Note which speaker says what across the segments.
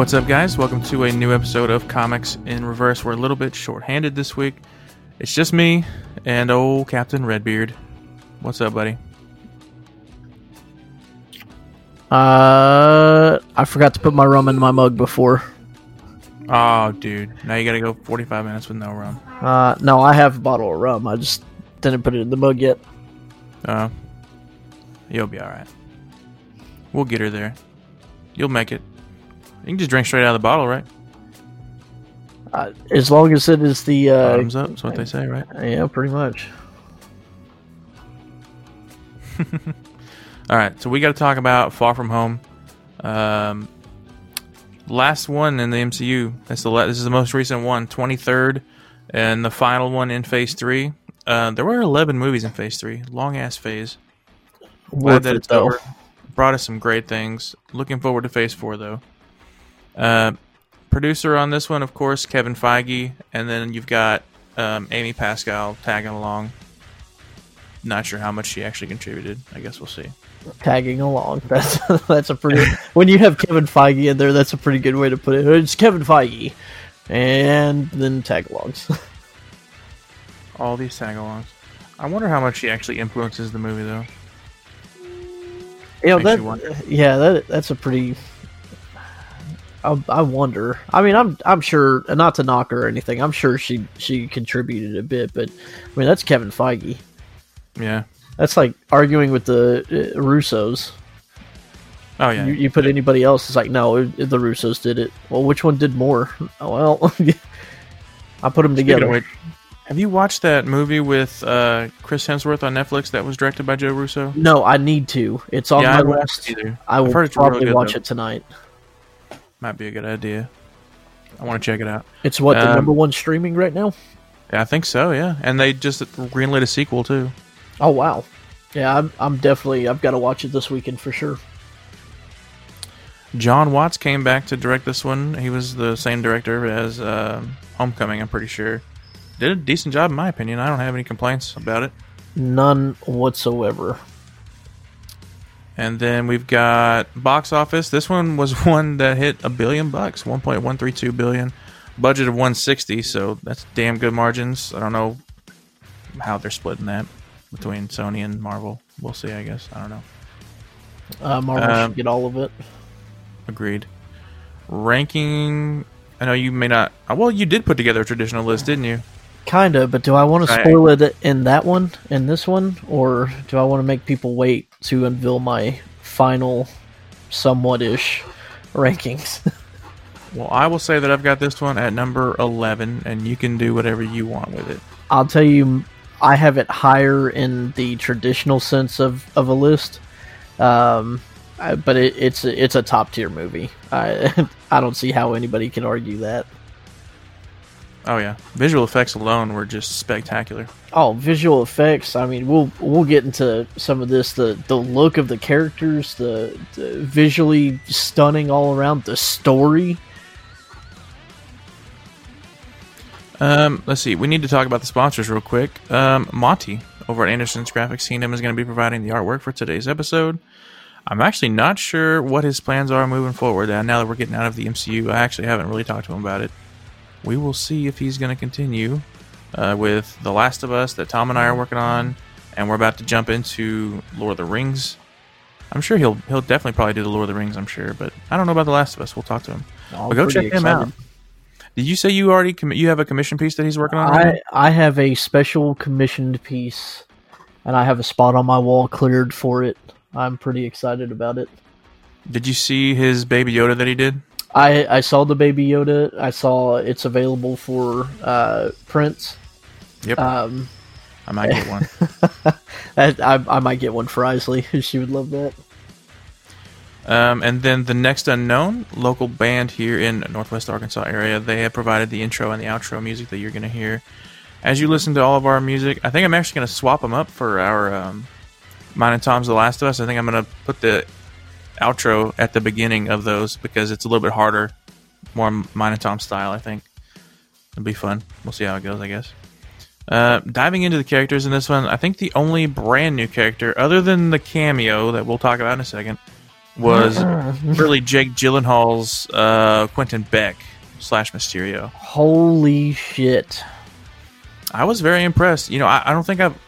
Speaker 1: What's up, guys? Welcome to a new episode of Comics in Reverse. We're a little bit short-handed this week. It's just me and old Captain Redbeard. What's up, buddy?
Speaker 2: Uh, I forgot to put my rum in my mug before.
Speaker 1: Oh, dude. Now you gotta go 45 minutes with no rum.
Speaker 2: Uh, no, I have a bottle of rum. I just didn't put it in the mug yet.
Speaker 1: Uh, you'll be alright. We'll get her there. You'll make it. You can just drink straight out of the bottle, right?
Speaker 2: Uh, as long as it is the uh,
Speaker 1: Bottoms up, that's what they say, right?
Speaker 2: yeah, pretty much.
Speaker 1: All right, so we got to talk about Far From Home. Um, last one in the MCU. That's the la- this is the most recent one, 23rd, and the final one in Phase Three. Uh, there were 11 movies in Phase Three, long ass phase. Glad
Speaker 2: Worth
Speaker 1: that it's
Speaker 2: though.
Speaker 1: over. Brought us some great things. Looking forward to Phase Four though. Uh, producer on this one, of course, Kevin Feige, and then you've got um, Amy Pascal tagging along. Not sure how much she actually contributed. I guess we'll see.
Speaker 2: Tagging along. That's that's a pretty. when you have Kevin Feige in there, that's a pretty good way to put it. It's Kevin Feige, and then tag alongs.
Speaker 1: All these tag-alongs. I wonder how much she actually influences the movie, though.
Speaker 2: you know
Speaker 1: Makes you
Speaker 2: that. Yeah, that that's a pretty. I, I wonder. I mean, I'm I'm sure not to knock her or anything. I'm sure she she contributed a bit, but I mean that's Kevin Feige.
Speaker 1: Yeah.
Speaker 2: That's like arguing with the uh, Russos.
Speaker 1: Oh yeah.
Speaker 2: You, you put anybody else, it's like no, it, the Russos did it. Well, which one did more? Oh, well, I put them together.
Speaker 1: which, have you watched that movie with uh, Chris Hemsworth on Netflix that was directed by Joe Russo?
Speaker 2: No, I need to. It's on
Speaker 1: yeah,
Speaker 2: my
Speaker 1: haven't
Speaker 2: list.
Speaker 1: either.
Speaker 2: I will
Speaker 1: it's really
Speaker 2: probably
Speaker 1: good,
Speaker 2: watch
Speaker 1: though.
Speaker 2: it tonight.
Speaker 1: Might be a good idea. I want to check it out.
Speaker 2: It's what the
Speaker 1: Um,
Speaker 2: number one streaming right now.
Speaker 1: Yeah, I think so. Yeah, and they just greenlit a sequel too.
Speaker 2: Oh wow, yeah, I'm, I'm definitely I've got to watch it this weekend for sure.
Speaker 1: Jon Watts came back to direct this one. He was the same director as um Homecoming. I'm pretty sure. Did a decent job in my opinion. I don't have any complaints about it.
Speaker 2: None whatsoever.
Speaker 1: And then we've got box office. This one was one that hit a billion bucks, 1.132 billion, budget of 160. So that's damn good margins. I don't know how they're splitting that between Sony and Marvel. We'll see. I guess I don't know.
Speaker 2: Uh, Marvel
Speaker 1: Um,
Speaker 2: should get all of it.
Speaker 1: Agreed. Ranking. I know you may not. uh, Well, you did put together a traditional list, didn't you?
Speaker 2: Kinda, but do I want to
Speaker 1: I-
Speaker 2: spoil it in that one, in this one, or do I want to make people wait to unveil my final, somewhat ish rankings?
Speaker 1: Well, I will say that I've got this one at number 11, and you can do whatever you want with it.
Speaker 2: I'll tell you, I have it higher in the traditional sense of, of a list, um, I, but it, it's a, it's a top tier movie. I I don't see how anybody can argue that.
Speaker 1: Oh yeah, visual effects alone were just spectacular.
Speaker 2: Oh, visual effects. I mean, we'll we'll get into some of this. The the look of the characters, the, the visually stunning all around. The story.
Speaker 1: Um, let's see. We need to talk about the sponsors real quick. Um, Monty over at Anderson's Graphics Kingdom is going to be providing the artwork for today's episode. I'm actually not sure what his plans are moving forward. Uh, now that we're getting out of the MCU, I actually haven't really talked to him about it. We will see if he's going to continue uh, with The Last of Us that Tom and I are working on, and we're about to jump into Lord of the Rings. I'm sure he'll he'll definitely probably do the Lord of the Rings. I'm sure, but I don't know about The Last of Us. We'll talk to him.
Speaker 2: I'm
Speaker 1: But go check him out. Did you say you already commi- you have a commission piece that he's working on? right now?
Speaker 2: I I have a special commissioned piece, and I have a spot on my wall cleared for it. I'm pretty excited about it.
Speaker 1: Did you see his Baby Yoda that he did?
Speaker 2: I I saw the Baby Yoda. I saw it's available for uh, prints.
Speaker 1: Yep,
Speaker 2: Um,
Speaker 1: I might get one.
Speaker 2: I, I I might get one for Isley. She would love that.
Speaker 1: Um, and then the next unknown local band here in Northwest Arkansas area, they have provided the intro and the outro music that you're going to hear as you listen to all of our music. I think I'm actually going to swap them up for our um, mine and Tom's The Last of Us. I think I'm going to put the outro at the beginning of those because it's a little bit harder, more mine and Tom style. I think it'll be fun. We'll see how it goes. I guess. Uh, diving into the characters in this one, I think the only brand new character, other than the cameo that we'll talk about in a second, was really Jake Gyllenhaal's uh, Quentin Beck slash Mysterio.
Speaker 2: Holy shit!
Speaker 1: I was very impressed. You know, I, I don't think I've.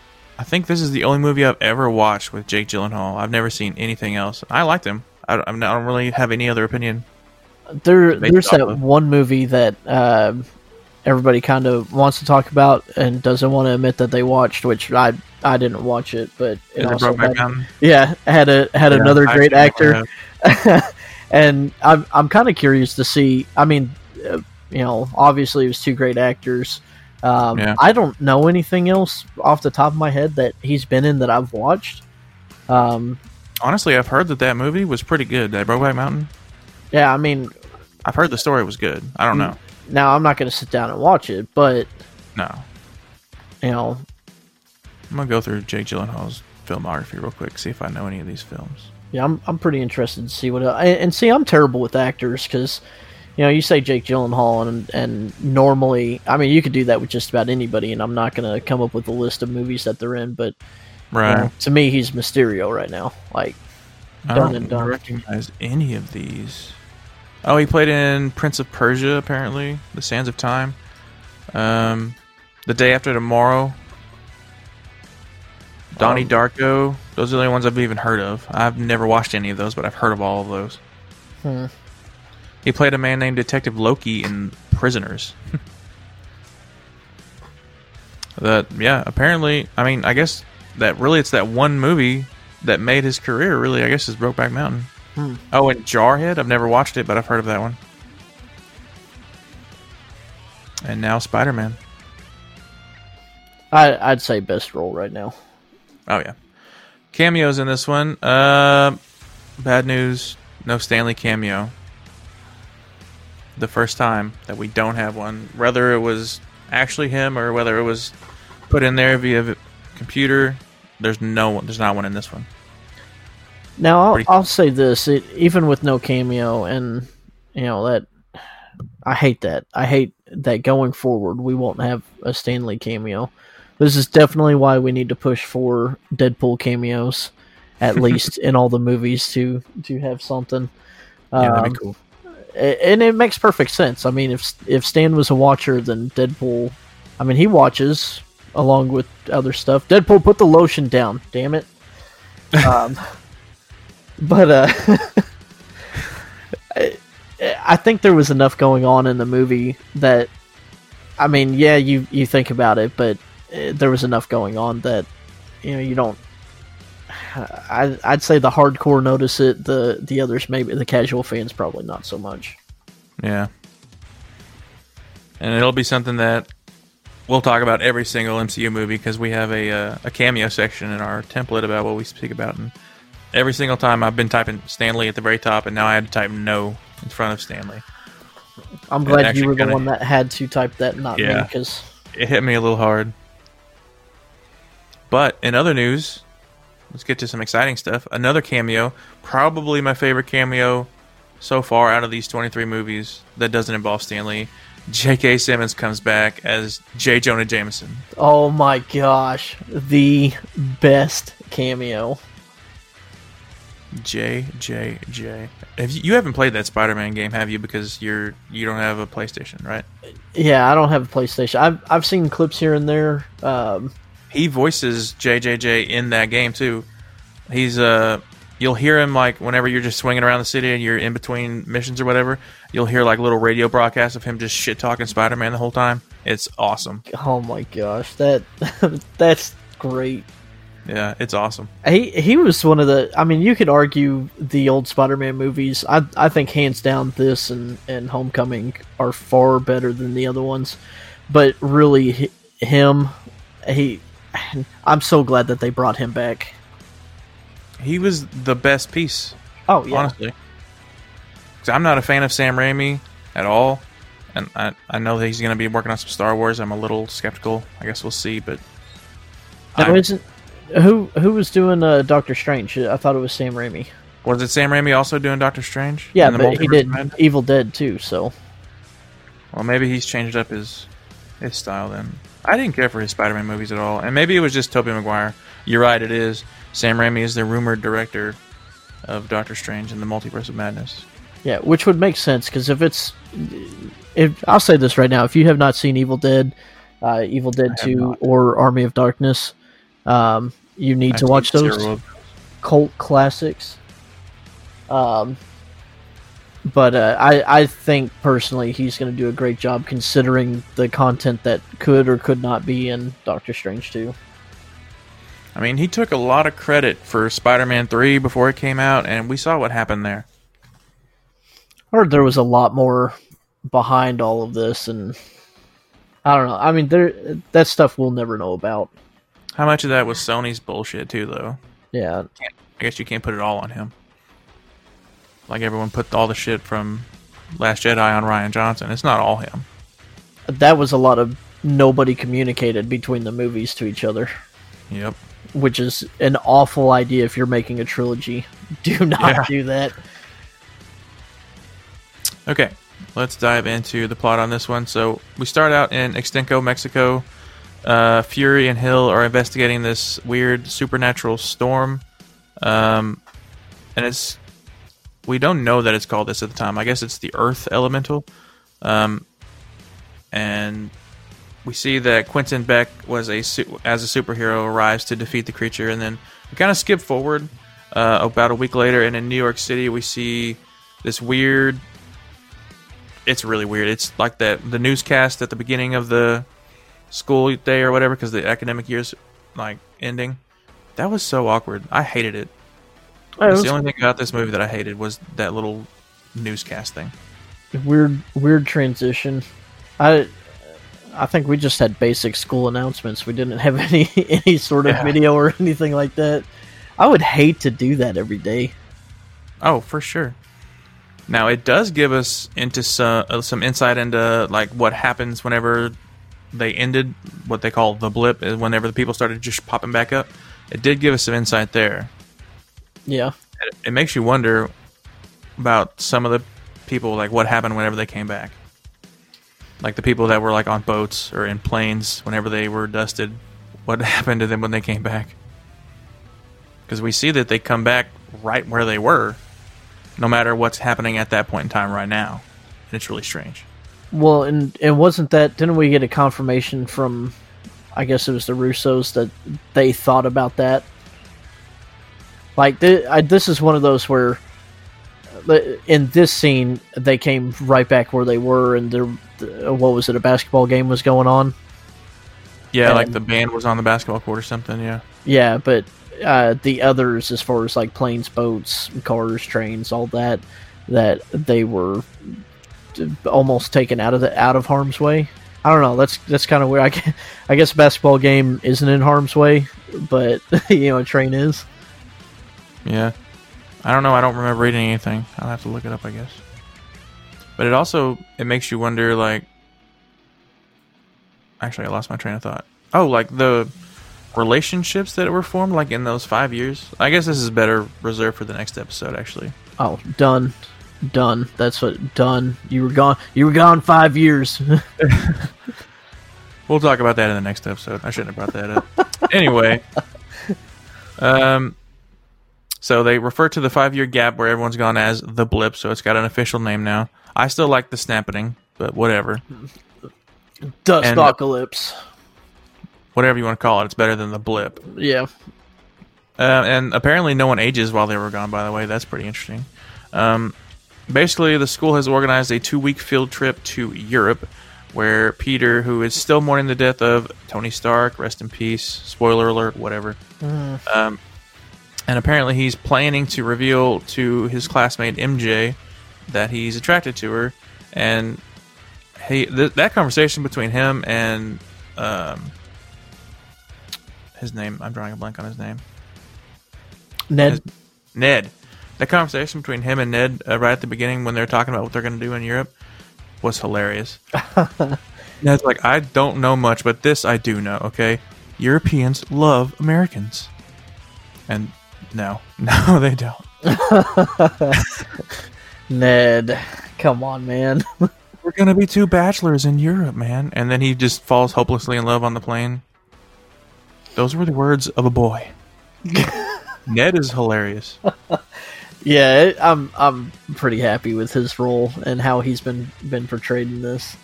Speaker 1: I think this is the only movie I've ever watched with Jake Gyllenhaal. I've never seen anything else. I liked him. I, don't- I don't really have any other opinion.
Speaker 2: There, there's that
Speaker 1: of-
Speaker 2: one movie that uh, everybody kind of wants to talk about and doesn't want to admit that they watched, which I I didn't watch it, but it
Speaker 1: Is it
Speaker 2: also
Speaker 1: Brokeback
Speaker 2: had, yeah had a had another
Speaker 1: I
Speaker 2: great actor. and I'm I'm kind of curious to see. I mean, uh, you know, obviously it was two great actors. Um,
Speaker 1: Yeah.
Speaker 2: I don't know anything else off the top of my head that he's been in that I've watched. Um,
Speaker 1: Honestly, I've heard that that movie was pretty good. That Brokeback Mountain.
Speaker 2: yeah, I mean,
Speaker 1: I've heard the story was good. I don't know.
Speaker 2: now I'm not going to sit down and watch it, but
Speaker 1: No,
Speaker 2: you know,
Speaker 1: I'm gonna go through Jake Gyllenhaal's filmography real quick, see if I know any of these films.
Speaker 2: yeah, I'm I'm pretty interested to see what. And see, I'm terrible with actors because. You know, you say Jake Gyllenhaal, and and normally, I mean, you could do that with just about anybody, and I'm not going to come up with a list of movies that they're in. But you know, to me, he's Mysterio right now. Like,
Speaker 1: I
Speaker 2: Done
Speaker 1: don't
Speaker 2: and done.
Speaker 1: recognize any of these. Oh, he played in Prince of Persia, apparently. The Sands of Time. Um, The Day After Tomorrow. Donnie
Speaker 2: Um,
Speaker 1: Darko. Those are the only ones I've even heard of. I've never watched any of those, but I've heard of all of those.
Speaker 2: Hmm.
Speaker 1: He played a man named Detective Loki in Prisoners. that yeah, apparently, I mean, I guess that really it's that one movie that made his career. Really, I guess is Brokeback Mountain.
Speaker 2: Hmm.
Speaker 1: Oh, and Jarhead. I've never watched it, but I've heard of that one. And now Spider Man.
Speaker 2: I, I'd say best role right now.
Speaker 1: Oh yeah, cameos in this one. Uh, bad news. No Stan Lee cameo. The first time that we don't have one, whether it was actually him or whether it was put in there via computer, there's no one. There's not one in this one.
Speaker 2: Now I'll,
Speaker 1: Pretty-
Speaker 2: I'll say this: it, even with no cameo, and you know that I hate that. I hate that going forward we won't have a Stan Lee cameo. This is definitely why we need to push for Deadpool cameos, at least in all the movies to to have something.
Speaker 1: Yeah, that'd
Speaker 2: Um,
Speaker 1: be cool.
Speaker 2: And it makes perfect sense. I mean, if if Stan was a watcher, then Deadpool. I mean, he watches along with other stuff. Deadpool, put the lotion down. Damn it. Um, but uh, I, I think there was enough going on in the movie that, I mean, yeah, you you think about it, but uh, there was enough going on that you know you don't. I, I'd say the hardcore notice it. The the others maybe the casual fans probably not so much.
Speaker 1: Yeah. And it'll be something that we'll talk about every single MCU movie because we have a uh, a cameo section in our template about what we speak about. And every single time I've been typing Stan Lee at the very top, and now I had to type no in front of Stan
Speaker 2: Lee.
Speaker 1: I'm
Speaker 2: glad you were the
Speaker 1: gonna-
Speaker 2: one that had to type that, not me, because
Speaker 1: It hit me a little hard. But in other news, let's get to some exciting stuff. Another cameo, probably my favorite cameo so far out of these 23 movies that doesn't involve Stan Lee. J.K. Simmons comes back as J. Jonah Jameson.
Speaker 2: oh my gosh, the best cameo.
Speaker 1: J J J. Have you, you haven't played that Spider-Man game, have you? Because you're you don't have a PlayStation, right?
Speaker 2: Yeah, I don't have a PlayStation. I've I've seen clips here and there. Um,
Speaker 1: He voices JJJ in that game too. He's uh, you'll hear him like whenever you're just swinging around the city and you're in between missions or whatever. You'll hear like little radio broadcasts of him just shit talking Spider-Man the whole time. It's awesome.
Speaker 2: oh my gosh, that that's great.
Speaker 1: Yeah, it's awesome.
Speaker 2: He he was one of the. I mean, you could argue the old Spider-Man movies. I I think hands down this and and Homecoming are far better than the other ones. But really, him, he. I'm so glad that they brought him back.
Speaker 1: He was the best piece
Speaker 2: Oh yeah,
Speaker 1: honestly. 'Cause I'm not a fan of Sam Raimi at all, and I I know that he's going to be working on some Star Wars. I'm a little skeptical. I guess we'll see, but
Speaker 2: Now, isn't who who was doing uh, Doctor Strange? I thought it was Sam Raimi.
Speaker 1: was it Sam Raimi also doing Doctor Strange?
Speaker 2: Yeah, but he did Evil Dead too. So
Speaker 1: Well, maybe he's changed up his his style then. I didn't care for his Spider-Man movies at all, and maybe it was just Tobey Maguire. You're right, it is. Sam Raimi is the rumored director of Doctor Strange and the Multiverse of Madness.
Speaker 2: Yeah, which would make sense because if it's, if I'll say this right now, if you have not seen Evil Dead, uh, Evil Dead Two,
Speaker 1: not.
Speaker 2: or Army of Darkness, um, you need
Speaker 1: I've
Speaker 2: to watch those
Speaker 1: zero
Speaker 2: cult classics. Um, but uh, I I think personally he's going to do a great job considering the content that could or could not be in Doctor Strange Two.
Speaker 1: I mean, he took a lot of credit for Spider-Man Three before it came out, and we saw what happened there.
Speaker 2: I heard there was a lot more behind all of this, and I don't know. I mean, there that stuff we'll never know about.
Speaker 1: How much of that was Sony's bullshit too, though?
Speaker 2: Yeah,
Speaker 1: I guess you can't put it all on him. Like everyone put all the shit from Last Jedi on Rian Johnson. It's not all him.
Speaker 2: that was a lot of nobody communicated between the movies to each other,
Speaker 1: Yep.
Speaker 2: which is an awful idea if you're making a trilogy. Do not
Speaker 1: Yeah.
Speaker 2: do that.
Speaker 1: Okay, let's dive into the plot on this one. So we start out in Ixtenco, Mexico. Uh, Fury and Hill are investigating this weird supernatural storm, um, and it's we don't know that it's called this at the time. I guess it's the Earth Elemental, um, and we see that Quentin Beck was a su- as a superhero arrives to defeat the creature, and then we kind of skip forward uh, about a week later, and in New York City we see this weird it's really weird. It's like that the newscast at the beginning of the school day or whatever because the academic year's like ending. That was so awkward. I hated it.
Speaker 2: Oh,
Speaker 1: That's the only thing about this movie that I hated was that little newscast thing.
Speaker 2: weird, weird transition. I, I think we just had basic school announcements. We didn't have any any sort of
Speaker 1: Yeah.
Speaker 2: video or anything like that. I would hate to do that every day.
Speaker 1: Oh, for sure. Now it does give us into some uh, some insight into like what happens whenever they ended what they call the blip, is whenever the people started just popping back up. It did give us some insight there.
Speaker 2: Yeah,
Speaker 1: it, it makes you wonder about some of the people like what happened whenever they came back like the people that were like on boats or in planes whenever they were dusted what happened to them when they came back because we see that they come back right where they were no matter what's happening at that point in time right now and it's really strange
Speaker 2: Well, and and wasn't that? Didn't we get a confirmation from? I guess it was the Russos that they thought about that. Like th- I, this is one of those where, uh, in this scene, they came right back where they were, and there, uh, what was it? A basketball game was going on.
Speaker 1: yeah like the band was on the basketball court or something yeah
Speaker 2: Yeah, but uh, the others, as far as like planes, boats, cars, trains, all that, that they were almost taken out of the out of harm's way. I don't know. That's that's kind of weird. I, I guess a basketball game isn't in harm's way, but you know, a train is.
Speaker 1: Yeah. I don't know. I don't remember reading anything. I'll have to look it up, I guess. But it also it makes you wonder like Actually, I lost my train of thought. Oh, like the relationships that were formed like in those 5 years. I guess this is better reserved for the next episode actually.
Speaker 2: Oh, done, done. That's what done. You were gone. You were gone five years.
Speaker 1: We'll talk about that in the next episode. I shouldn't have brought that up. anyway, um, so they refer to the five-year gap where everyone's gone as the blip, so it's got an official name now. I still like the snapping, but whatever,
Speaker 2: Dustocalypse.
Speaker 1: whatever you want to call it, it's better than the blip.
Speaker 2: Yeah.
Speaker 1: Uh, and apparently, no one ages while they were gone. By the way, that's pretty interesting. Um, basically, the school has organized a two-week field trip to Europe, where Peter, who is still mourning the death of Tony Stark, rest in peace. Spoiler alert, whatever. Um, and apparently, he's planning to reveal to his classmate MJ that he's attracted to her, and he th- that conversation between him and um, his name, I'm drawing a blank on his name.
Speaker 2: Ned.
Speaker 1: Ned. That conversation between him and Ned uh, right at the beginning when they're talking about what they're going to do in Europe was hilarious. Ned's like, I don't know much, but this I do know, okay? Europeans love Americans. And no, no, they don't.
Speaker 2: Ned. Come on, man.
Speaker 1: We're going to be two bachelors in Europe, man. And then he just falls hopelessly in love on the plane. Those were the words of a boy. Ned is hilarious.
Speaker 2: yeah, I'm I'm pretty happy with his role and how he's been been portrayed in this.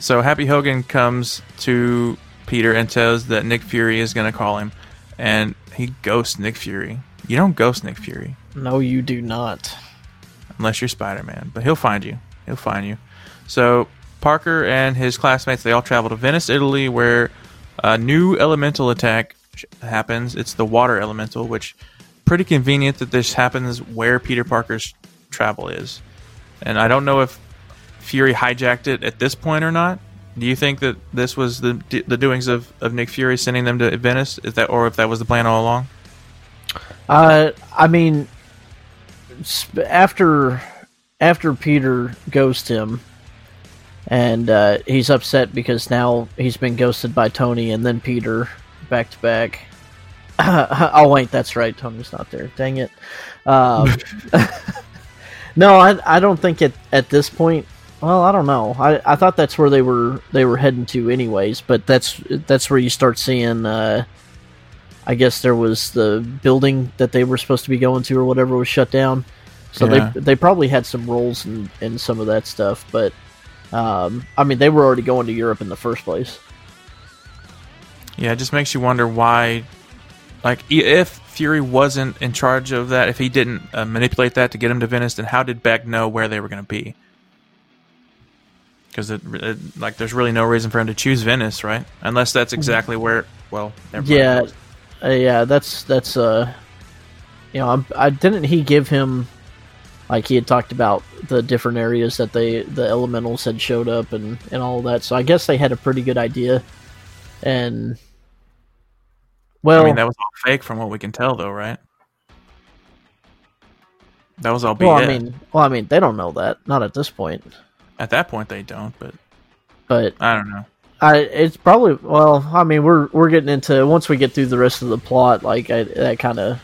Speaker 1: So Happy Hogan comes to Peter and says that Nick Fury is going to call him, and he ghosts Nick Fury. You don't ghost Nick Fury
Speaker 2: No, you do not.
Speaker 1: unless you're Spider Man, but he'll find you. He'll find you. So Parker and his classmates they all travel to Venice, Italy, where a new elemental attack happens. It's the water elemental, which pretty convenient that this happens where Peter Parker's travel is. And I don't know if Fury hijacked it at this point or not. Do you think that this was the the doings of, of Nick Fury sending them to Venice? Is that or if that was the plan all along?
Speaker 2: Uh, I mean, after after Peter ghosts him, and uh, he's upset because now he's been ghosted by Tony and then Peter back to back. oh wait, that's right. Tony's not there. Dang it. Um, no, I I don't think at at this point. Well, I don't know. I, I thought that's where they were they were heading to anyways, but that's that's where you start seeing. Uh, I guess there was the building that they were supposed to be going to or whatever was shut down. So
Speaker 1: Yeah.
Speaker 2: they they probably had some roles in, in some of that stuff, but um, I mean they were already going to Europe in the first place.
Speaker 1: Yeah, it just makes you wonder why, like, if Fury wasn't in charge of that, if he didn't uh, manipulate that to get him to Venice, then how did Beck know where they were going to be? Because it, it, like, there's really no reason for him to choose Venice, right? Unless that's exactly where. Well.
Speaker 2: Yeah, uh, yeah, that's that's uh, you know, I'm, I didn't he give him like he had talked about the different areas that they the elementals had showed up and and all that. So I guess they had a pretty good idea. And well,
Speaker 1: I mean, that was all fake from what we can tell, though, right? That was all
Speaker 2: well, I mean, well, I mean, they don't know that, not at this point.
Speaker 1: At that point, they don't, but
Speaker 2: But
Speaker 1: I don't know.
Speaker 2: I, it's probably well. I mean, we're we're getting into once we get through the rest of the plot, like I, that kind of.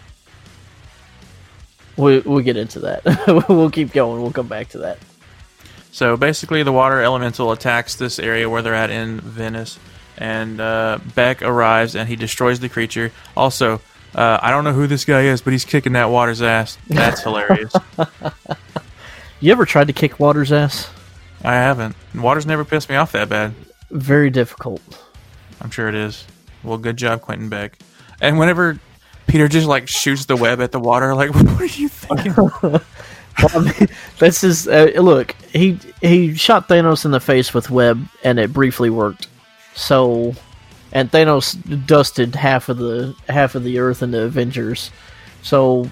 Speaker 2: We we'll get into that. we'll keep going. We'll come back to that.
Speaker 1: So basically, the water elemental attacks this area where they're at in Venice, and uh, Beck arrives and he destroys the creature. Also, uh, I don't know who this guy is, but he's kicking that water's ass. That's hilarious.
Speaker 2: You ever tried to kick Water's ass?
Speaker 1: I haven't. Water's never pissed me off that bad.
Speaker 2: Very difficult.
Speaker 1: I'm sure it is. Well, good job, Quentin Beck. And whenever Peter just like shoots the web at the water, like, what are you thinking?
Speaker 2: Well, I mean, that's his. Uh, look, he he shot Thanos in the face with web, and it briefly worked. So, and Thanos dusted half of the half of the Earth in the Avengers. So,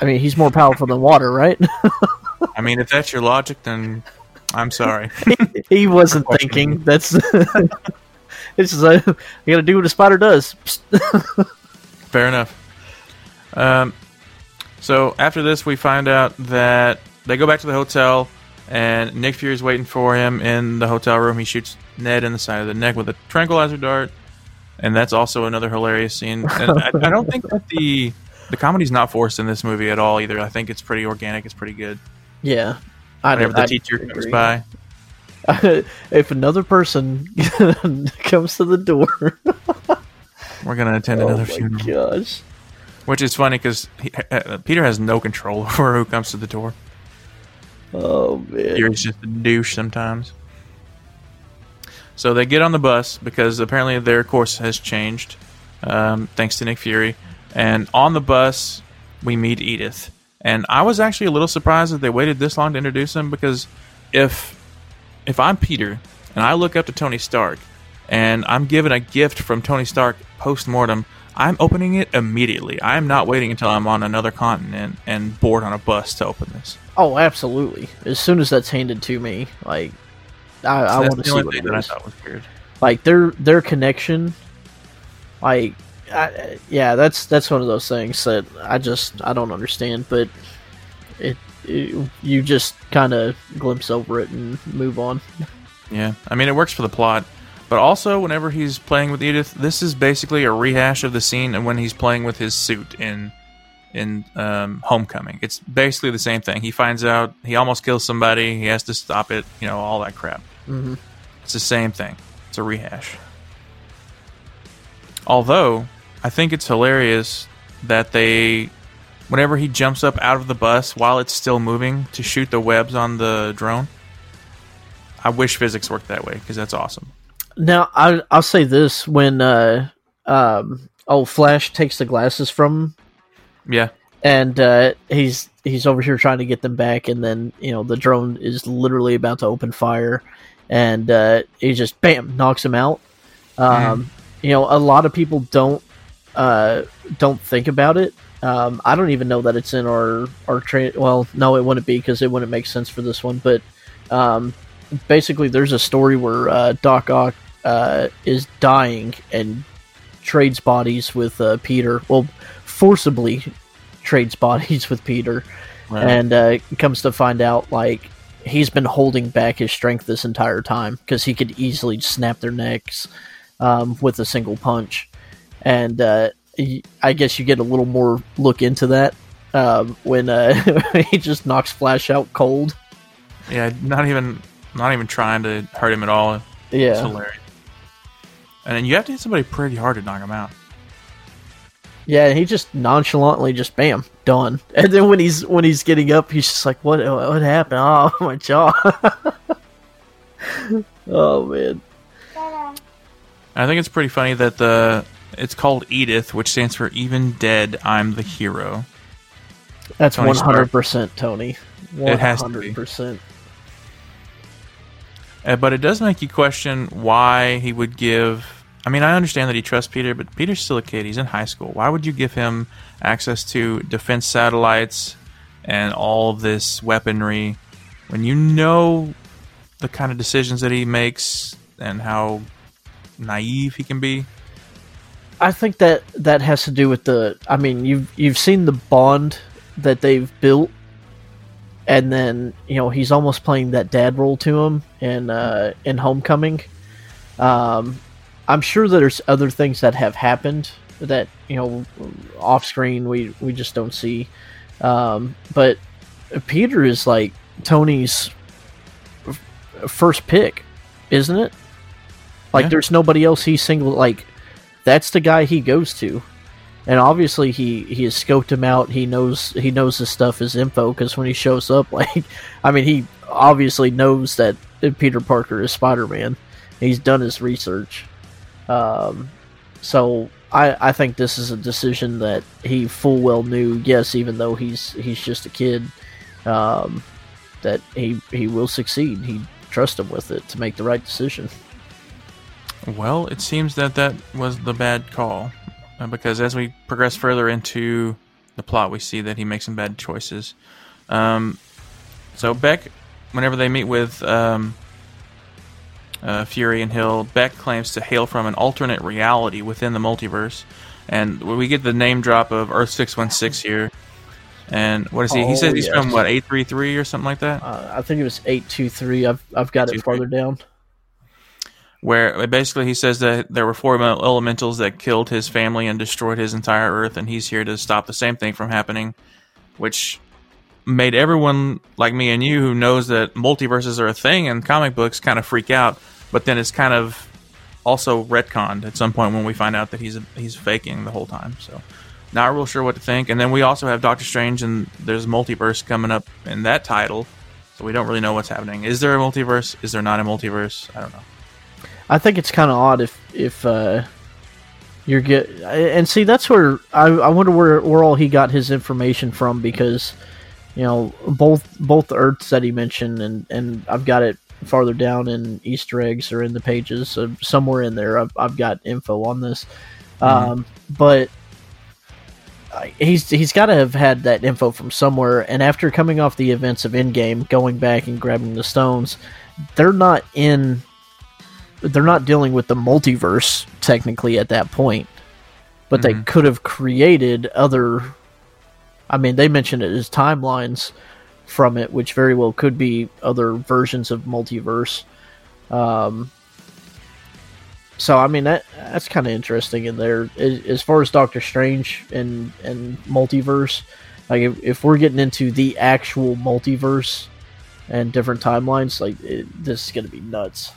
Speaker 2: I mean, he's more powerful than water, right?
Speaker 1: I mean, if that's your logic, then I'm sorry.
Speaker 2: he wasn't thinking. That's it's just like, you gotta do what a spider does.
Speaker 1: Fair enough. Um, so after this, we find out that they go back to the hotel, and Nick Fury's waiting for him in the hotel room. He shoots Ned in the side of the neck with a tranquilizer dart, and that's also another hilarious scene. And I, I don't think that the the comedy's not forced in this movie at all either. I think it's pretty organic. It's pretty good.
Speaker 2: yeah, I,
Speaker 1: Whenever the
Speaker 2: I
Speaker 1: teacher comes
Speaker 2: agree.
Speaker 1: by,
Speaker 2: if another person comes to the door,
Speaker 1: we're gonna attend
Speaker 2: oh
Speaker 1: another
Speaker 2: my
Speaker 1: funeral,
Speaker 2: gosh.
Speaker 1: which is funny because uh, Peter has no control over who comes to the door.
Speaker 2: Oh man.
Speaker 1: Fury's just a douche sometimes. So they get on the bus because apparently their course has changed, um, thanks to Nick Fury. And on the bus, we meet Edith. And I was actually a little surprised that they waited this long to introduce him because if if I'm Peter and I look up to Tony Stark and I'm given a gift from Tony Stark post mortem, I'm opening it immediately. I'm not waiting until I'm on another continent and bored on a bus to open this.
Speaker 2: Oh, absolutely. As soon as that's handed to me, like I, I want to see what it
Speaker 1: that I thought was weird.
Speaker 2: Like their their connection, like I, yeah, that's that's one of those things that I just I don't understand. But it, it you just kind of glimpse over it and move on.
Speaker 1: Yeah, I mean it works for the plot, but also whenever he's playing with Edith, this is basically a rehash of the scene and when he's playing with his suit in in um, Homecoming. It's basically the same thing. He finds out he almost kills somebody, he has to stop it, you know, all that crap.
Speaker 2: Mhm.
Speaker 1: It's the same thing. It's a rehash. Although I think it's hilarious that they whenever he jumps up out of the bus while it's still moving to shoot the webs on the drone. I wish physics worked that way because that's awesome.
Speaker 2: Now I I'll say this when uh um oh Flash takes the glasses from him
Speaker 1: Yeah,
Speaker 2: and uh he's he's over here trying to get them back and then you know the drone is literally about to open fire and uh he just bam knocks him out. Um you know a lot of people don't uh don't think about it. Um I don't even know that it's in our our train well no it wouldn't be because it wouldn't make sense for this one but um basically there's a story where uh, Doc Ock uh, is dying and trades bodies with uh, Peter. Well, forcibly trades bodies with Peter,
Speaker 1: Right.
Speaker 2: and uh, comes to find out like he's been holding back his strength this entire time because he could easily snap their necks um, with a single punch. And uh, y- I guess you get a little more look into that um, when uh, he just knocks Flash out cold.
Speaker 1: yeah, not even not even trying to hurt him at all. It's
Speaker 2: Yeah.
Speaker 1: hilarious. And then you have to hit somebody pretty hard to knock him out.
Speaker 2: Yeah, and he just nonchalantly just bam done. And then when he's when he's getting up, he's just like, "What? What happened? Oh my jaw!" oh man.
Speaker 1: I think it's pretty funny that the it's called Edith, which stands for Even Dead, I'm the Hero.
Speaker 2: That's one hundred percent Tony.
Speaker 1: It has to be.
Speaker 2: hundred percent.
Speaker 1: Uh, but it does make you question why he would give. I mean, I understand that he trusts Peter, but Peter's still a kid. He's in high school. Why would you give him access to defense satellites and all this weaponry when you know the kind of decisions that he makes and how naive he can be?
Speaker 2: I think that that has to do with the. I mean, you've you've seen the bond that they've built, and then you know he's almost playing that dad role to him in uh, in Homecoming. Um, I'm sure there's other things that have happened that you know off screen we we just don't see. Um, but Peter is like Tony's first pick, isn't it? Like
Speaker 1: Yeah.
Speaker 2: there's nobody else he single like that's the guy he goes to. And obviously he he has scoped him out. He knows he knows his stuff his info because when he shows up, like I mean, he obviously knows that Peter Parker is Spider Man. He's done his research. Um, so I I think this is a decision that he full well knew. Yes, even though he's he's just a kid, um, that he he will succeed. He trust him with it to make the right decision.
Speaker 1: Well, it seems that that was the bad call. Uh, because as we progress further into the plot, we see that he makes some bad choices. Um, so, Beck, whenever they meet with um, uh, Fury and Hill, Beck claims to hail from an alternate reality within the multiverse. And we get the name drop of Earth 616 here. And what is he? he
Speaker 2: Oh,
Speaker 1: says he's
Speaker 2: yes.
Speaker 1: from, what, 833 or something like that?
Speaker 2: Uh, I think it was eight two three. I've I've got it farther down.
Speaker 1: Where basically he says that there were four elementals that killed his family and destroyed his entire earth, and he's here to stop the same thing from happening, which made everyone like me and you who knows that multiverses are a thing in comic books kind of freak out. But then it's kind of also retconned at some point when we find out that he's he's faking the whole time. So not real sure what to think. And then we also have Doctor Strange, and there's multiverse coming up in that title. So we don't really know what's happening. Is there a multiverse? Is there not a multiverse? I don't know.
Speaker 2: I think it's kind of odd if if uh, you're get and see that's where I, I wonder where where all he got his information from because you know both both the Earths that he mentioned and and I've got it farther down in Easter eggs or in the pages so somewhere in there I've I've got info on this, um, but. He's he's got to have had that info from somewhere, and after coming off the events of Endgame, going back and grabbing the stones, they're not in they're not dealing with the multiverse technically at that point, but they
Speaker 1: Mhm.
Speaker 2: could have created other. I mean, they mentioned it as timelines from it, which very well could be other versions of multiverse. Um, so I mean that that's kind of interesting in there. As, as far as Doctor Strange and and multiverse, like if, if we're getting into the actual multiverse and different timelines, like it, this is gonna be nuts.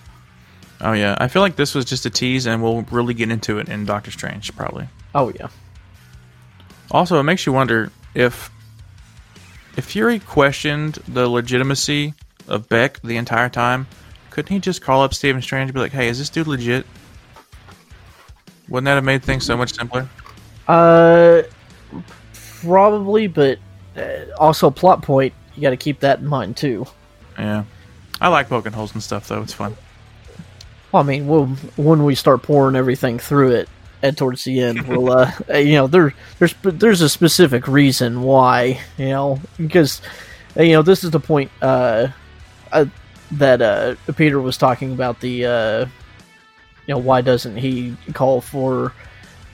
Speaker 1: Oh yeah, I feel like this was just a tease, and we'll really get into it in Doctor Strange probably.
Speaker 2: Oh yeah.
Speaker 1: Also, it makes you wonder if if Fury questioned the legitimacy of Beck the entire time, couldn't he just call up Stephen Strange and be like, "Hey, is this dude legit?" Wouldn't that have made things so much simpler?
Speaker 2: Uh, probably, but uh, also plot point. You got to keep that in mind too.
Speaker 1: Yeah, I like poking holes and stuff though. It's fun.
Speaker 2: Well, I mean, we'll, when we start pouring everything through it, and towards the end, we'll, uh, you know, there, there's, there's a specific reason why, you know, because, you know, this is the point, uh, uh that, uh, Peter was talking about the, uh, you know, why doesn't he call for,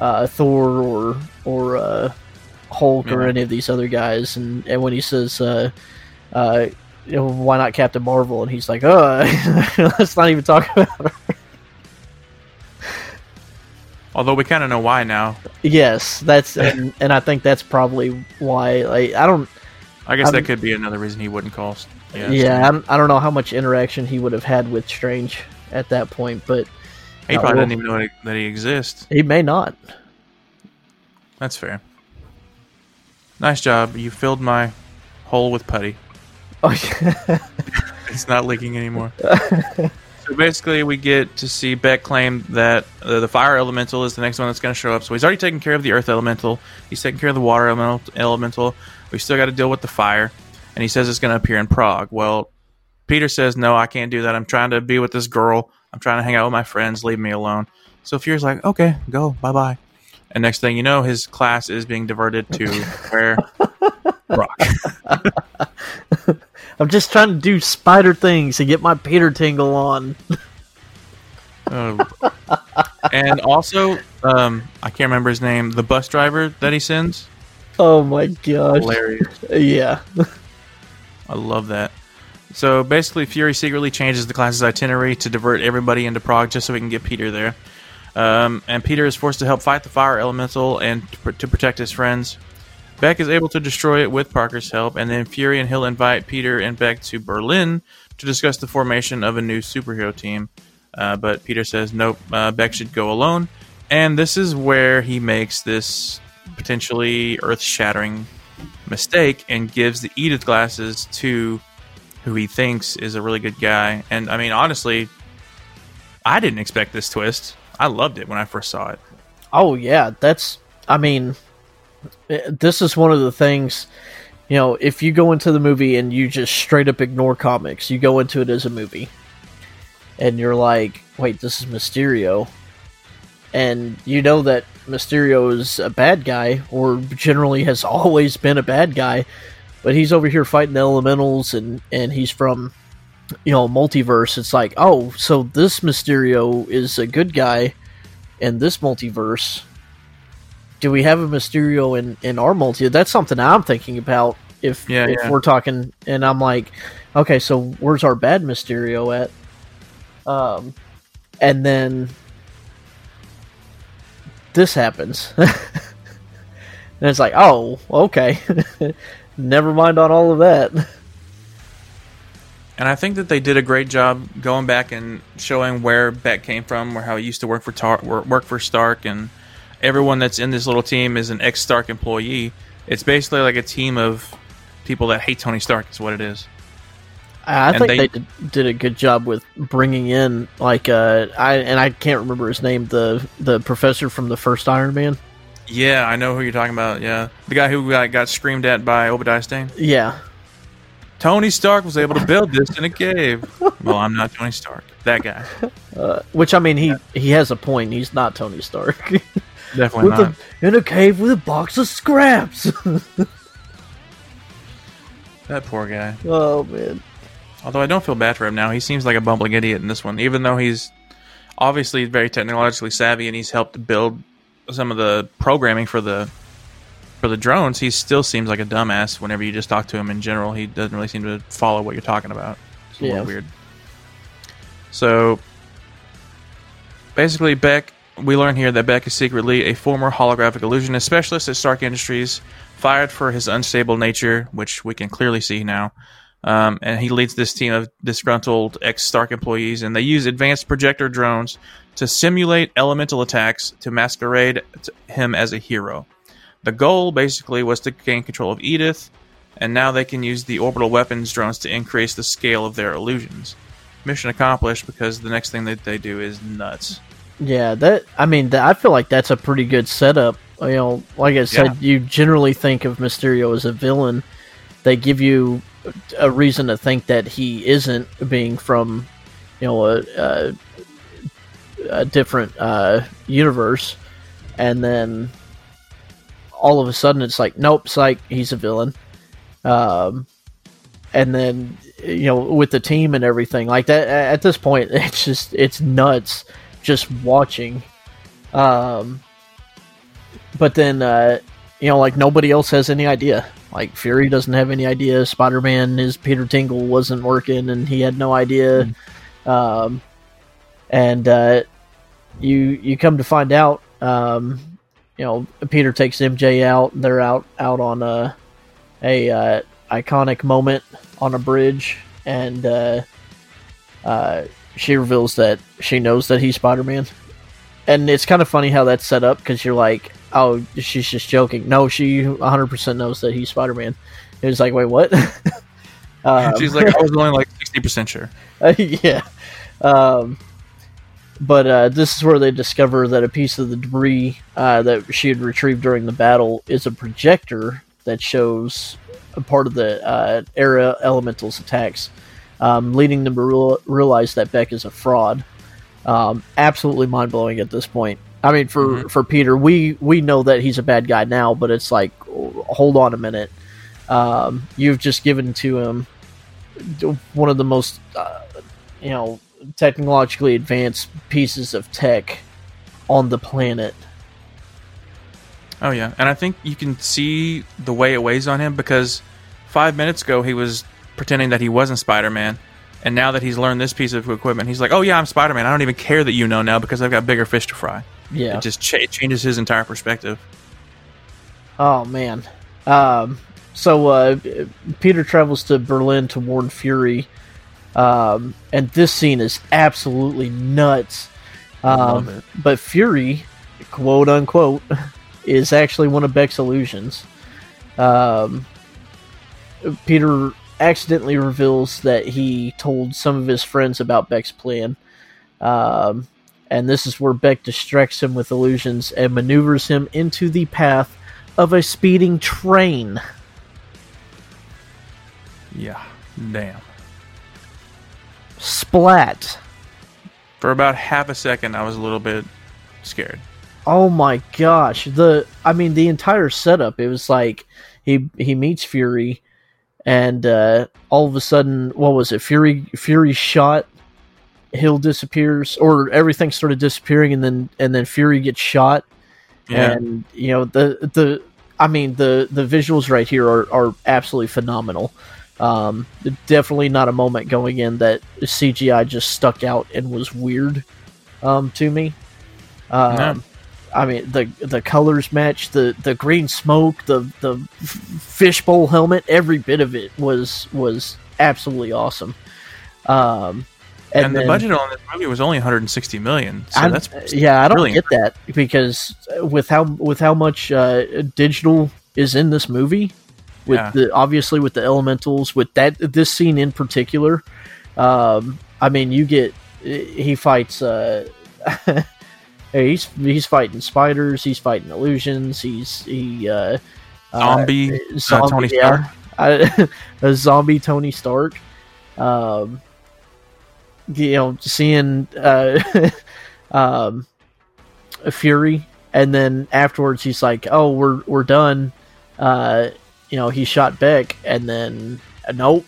Speaker 2: uh, Thor or, or, uh, Hulk or any of these other guys, and, and when he says, uh, uh, you know, why not Captain Marvel? And he's like, uh, let's not even talk about her.
Speaker 1: Although we kind of know why now.
Speaker 2: Yes, that's and, and I think that's probably why. Like, I don't.
Speaker 1: I guess that
Speaker 2: I'm-
Speaker 1: could be another reason he wouldn't call. Yeah,
Speaker 2: Yeah, I, don't, I don't know how much interaction he would have had with Strange at that point, but
Speaker 1: he
Speaker 2: Uh,
Speaker 1: probably
Speaker 2: well-
Speaker 1: didn't even know that he- that he exists.
Speaker 2: he may not.
Speaker 1: That's fair. Nice job. You filled my hole with putty.
Speaker 2: Oh, yeah.
Speaker 1: It's not leaking anymore. so basically, we get to see Beck claim that uh, the fire elemental is the next one that's going to show up. So he's already taken care of the earth elemental. He's taken care of the water elemental. We still got to deal with the fire, and he says it's going to appear in Prague. Well, Peter says no, I can't do that. I'm trying to be with this girl. I'm trying to hang out with my friends. Leave me alone. So Fury's like, okay, go, bye bye. And next thing you know, his class is being diverted to where Prague.
Speaker 2: I'm just trying to do spider things to get my Peter tingle on.
Speaker 1: Oh. and also, um, I can't remember his name. The bus driver that he sends,
Speaker 2: Oh my gosh!
Speaker 1: hilarious.
Speaker 2: Yeah,
Speaker 1: I love that. So basically, Fury secretly changes the class's itinerary to divert everybody into Prague just so we can get Peter there. Um, and Peter is forced to help fight the fire elemental and to, pr- to protect his friends. Beck is able to destroy it with Parker's help, and then Fury and Hill invite Peter and Beck to Berlin to discuss the formation of a new superhero team. Uh, but Peter says nope, uh, Beck should go alone. And this is where he makes this potentially earth shattering mistake and gives the Edith glasses to who he thinks is a really good guy. And I mean, honestly, I didn't expect this twist. I loved it when I first saw it.
Speaker 2: Oh yeah, that's. I mean, this is one of the things. You know, if you go into the movie and you just straight up ignore comics, you go into it as a movie, and you're like, "Wait, this is Mysterio," and you know that Mysterio is a bad guy, or generally has always been a bad guy, but he's over here fighting the elementals, and and he's from, you know, multiverse. It's like, oh, so this Mysterio is a good guy in this multiverse do we have a mysterio in in our multi that's something i'm thinking about if
Speaker 1: Yeah,
Speaker 2: if
Speaker 1: yeah.
Speaker 2: we're talking and i'm like okay so where's our bad mysterio at? Um and then this happens. And it's like oh okay. Never mind on all of that.
Speaker 1: And I think that they did a great job going back and showing where Beck came from, or how he used to work for Tar- work for Stark, and everyone that's in this little team is an ex Stark employee. It's basically like a team of people that hate Tony Stark. Is what it is.
Speaker 2: I
Speaker 1: And
Speaker 2: think
Speaker 1: they-
Speaker 2: they, did, a good job with bringing in like uh I and I can't remember his name the the professor from the first Iron Man.
Speaker 1: Yeah, I know who you're talking about. Yeah, the guy who got, got screamed at by Obadiah Stane.
Speaker 2: Yeah,
Speaker 1: Tony Stark was able to build this in a cave. Well, I'm not Tony Stark. That guy.
Speaker 2: uh, which I mean he he has a point. He's not Tony Stark.
Speaker 1: Definitely
Speaker 2: with
Speaker 1: not.
Speaker 2: a, in a cave with a box of scraps.
Speaker 1: That poor guy.
Speaker 2: oh man.
Speaker 1: Although I don't feel bad for him now. He seems like a bumbling idiot in this one, even though he's obviously very technologically savvy and he's helped build some of the programming for the for the drones. He still seems like a dumbass whenever you just talk to him in general. He doesn't really seem to follow what you're talking about. It's a
Speaker 2: Yeah.
Speaker 1: little weird. So basically, Beck. We learn here that Beck is secretly a former holographic illusionist specialist at Stark Industries, fired for his unstable nature, which we can clearly see now. Um, and he leads this team of disgruntled ex Stark employees, and they use advanced projector drones to simulate elemental attacks to masquerade him as a hero. The goal basically was to gain control of Edith, and now they can use the orbital weapons drones to increase the scale of their illusions. Mission accomplished because the next thing that they do is nuts.
Speaker 2: Yeah, that I mean, that, I feel like that's a pretty good setup. You know, like I said,
Speaker 1: Yeah.
Speaker 2: you generally think of Mysterio as a villain. They give you a reason to think that he isn't, being from, you know, a, a, a different uh, universe, and then all of a sudden it's like, nope, psych, he's a villain. Um, and then you know, with the team and everything like that, at this point, it's just it's nuts just watching. Um, but then, uh, you know, like nobody else has any idea. Like Fury doesn't have any idea. Spider Man, his Peter Tingle wasn't working, and he had no idea. Um, and uh, you you come to find out, um, you know, Peter takes MJ out. They're out out on a a uh, iconic moment on a bridge, and uh, uh, she reveals that she knows that he's Spider Man. And it's kind of funny how that's set up because you're like, oh, she's just joking. No, she 100% knows that he's Spider Man. It was like, wait, what? um,
Speaker 1: She's like, I was only like sixty percent sure.
Speaker 2: yeah. Um, but uh, this is where they discover that a piece of the debris uh, that she had retrieved during the battle is a projector that shows a part of the uh, Era Elementals attacks, um, leading them to real- realize that Beck is a fraud. Um, absolutely mind blowing at this point. I mean, for,
Speaker 1: Mhm.
Speaker 2: for Peter, we we know that he's a bad guy now, but it's like, hold on a minute. Um, you've just given to him one of the most, uh, you know, technologically advanced pieces of tech on the planet.
Speaker 1: Oh yeah, and I think you can see the way it weighs on him because five minutes ago he was pretending that he wasn't Spider Man, and now that he's learned this piece of equipment, he's like, "Oh yeah, I'm Spider Man. I don't even care that you know now because I've got bigger fish to fry."
Speaker 2: Yeah.
Speaker 1: It just cha- it changes his entire perspective.
Speaker 2: Oh man. Um, so uh, Peter travels to Berlin to warn Fury, um, and this scene is absolutely nuts. Um, but Fury, quote unquote, is actually one of Beck's illusions. Um, Peter accidentally reveals that he told some of his friends about Beck's plan. Um, and this is where Beck distracts him with illusions and maneuvers him into the path of a speeding train.
Speaker 1: Yeah, damn.
Speaker 2: Splat.
Speaker 1: For about half a second, I was a little bit scared.
Speaker 2: Oh my gosh. The I mean the entire setup, it was like he he meets Fury and uh all of a sudden what was it? Fury Fury shot Hill disappears or everything started disappearing and then and then Fury gets shot
Speaker 1: Yeah,
Speaker 2: and you know the the I mean the the visuals right here are, are absolutely phenomenal. Um, definitely not a moment going in that CGI just stuck out and was weird um, to me. Um,
Speaker 1: No.
Speaker 2: I mean the the colors match the the green smoke the the fishbowl helmet every bit of it was was absolutely awesome. Um,
Speaker 1: and,
Speaker 2: and,
Speaker 1: the
Speaker 2: then-
Speaker 1: budget on this movie was only 160 million. So
Speaker 2: I-
Speaker 1: that's
Speaker 2: yeah, I don't
Speaker 1: brilliant.
Speaker 2: get that because with how with how much uh, digital is in this movie, with
Speaker 1: Yeah.
Speaker 2: the obviously with the elementals, with that this scene in particular, um, I mean, you get he fights. Uh, he's he's fighting spiders. He's fighting illusions. He's he uh, uh,
Speaker 1: zombie, uh,
Speaker 2: zombie,
Speaker 1: Tony
Speaker 2: yeah.
Speaker 1: Stark.
Speaker 2: A zombie Tony Stark. Um, you know, seeing uh, um, Fury, and then afterwards he's like, "Oh, we're we're done." Uh, you know, he shot Beck, and then uh, nope,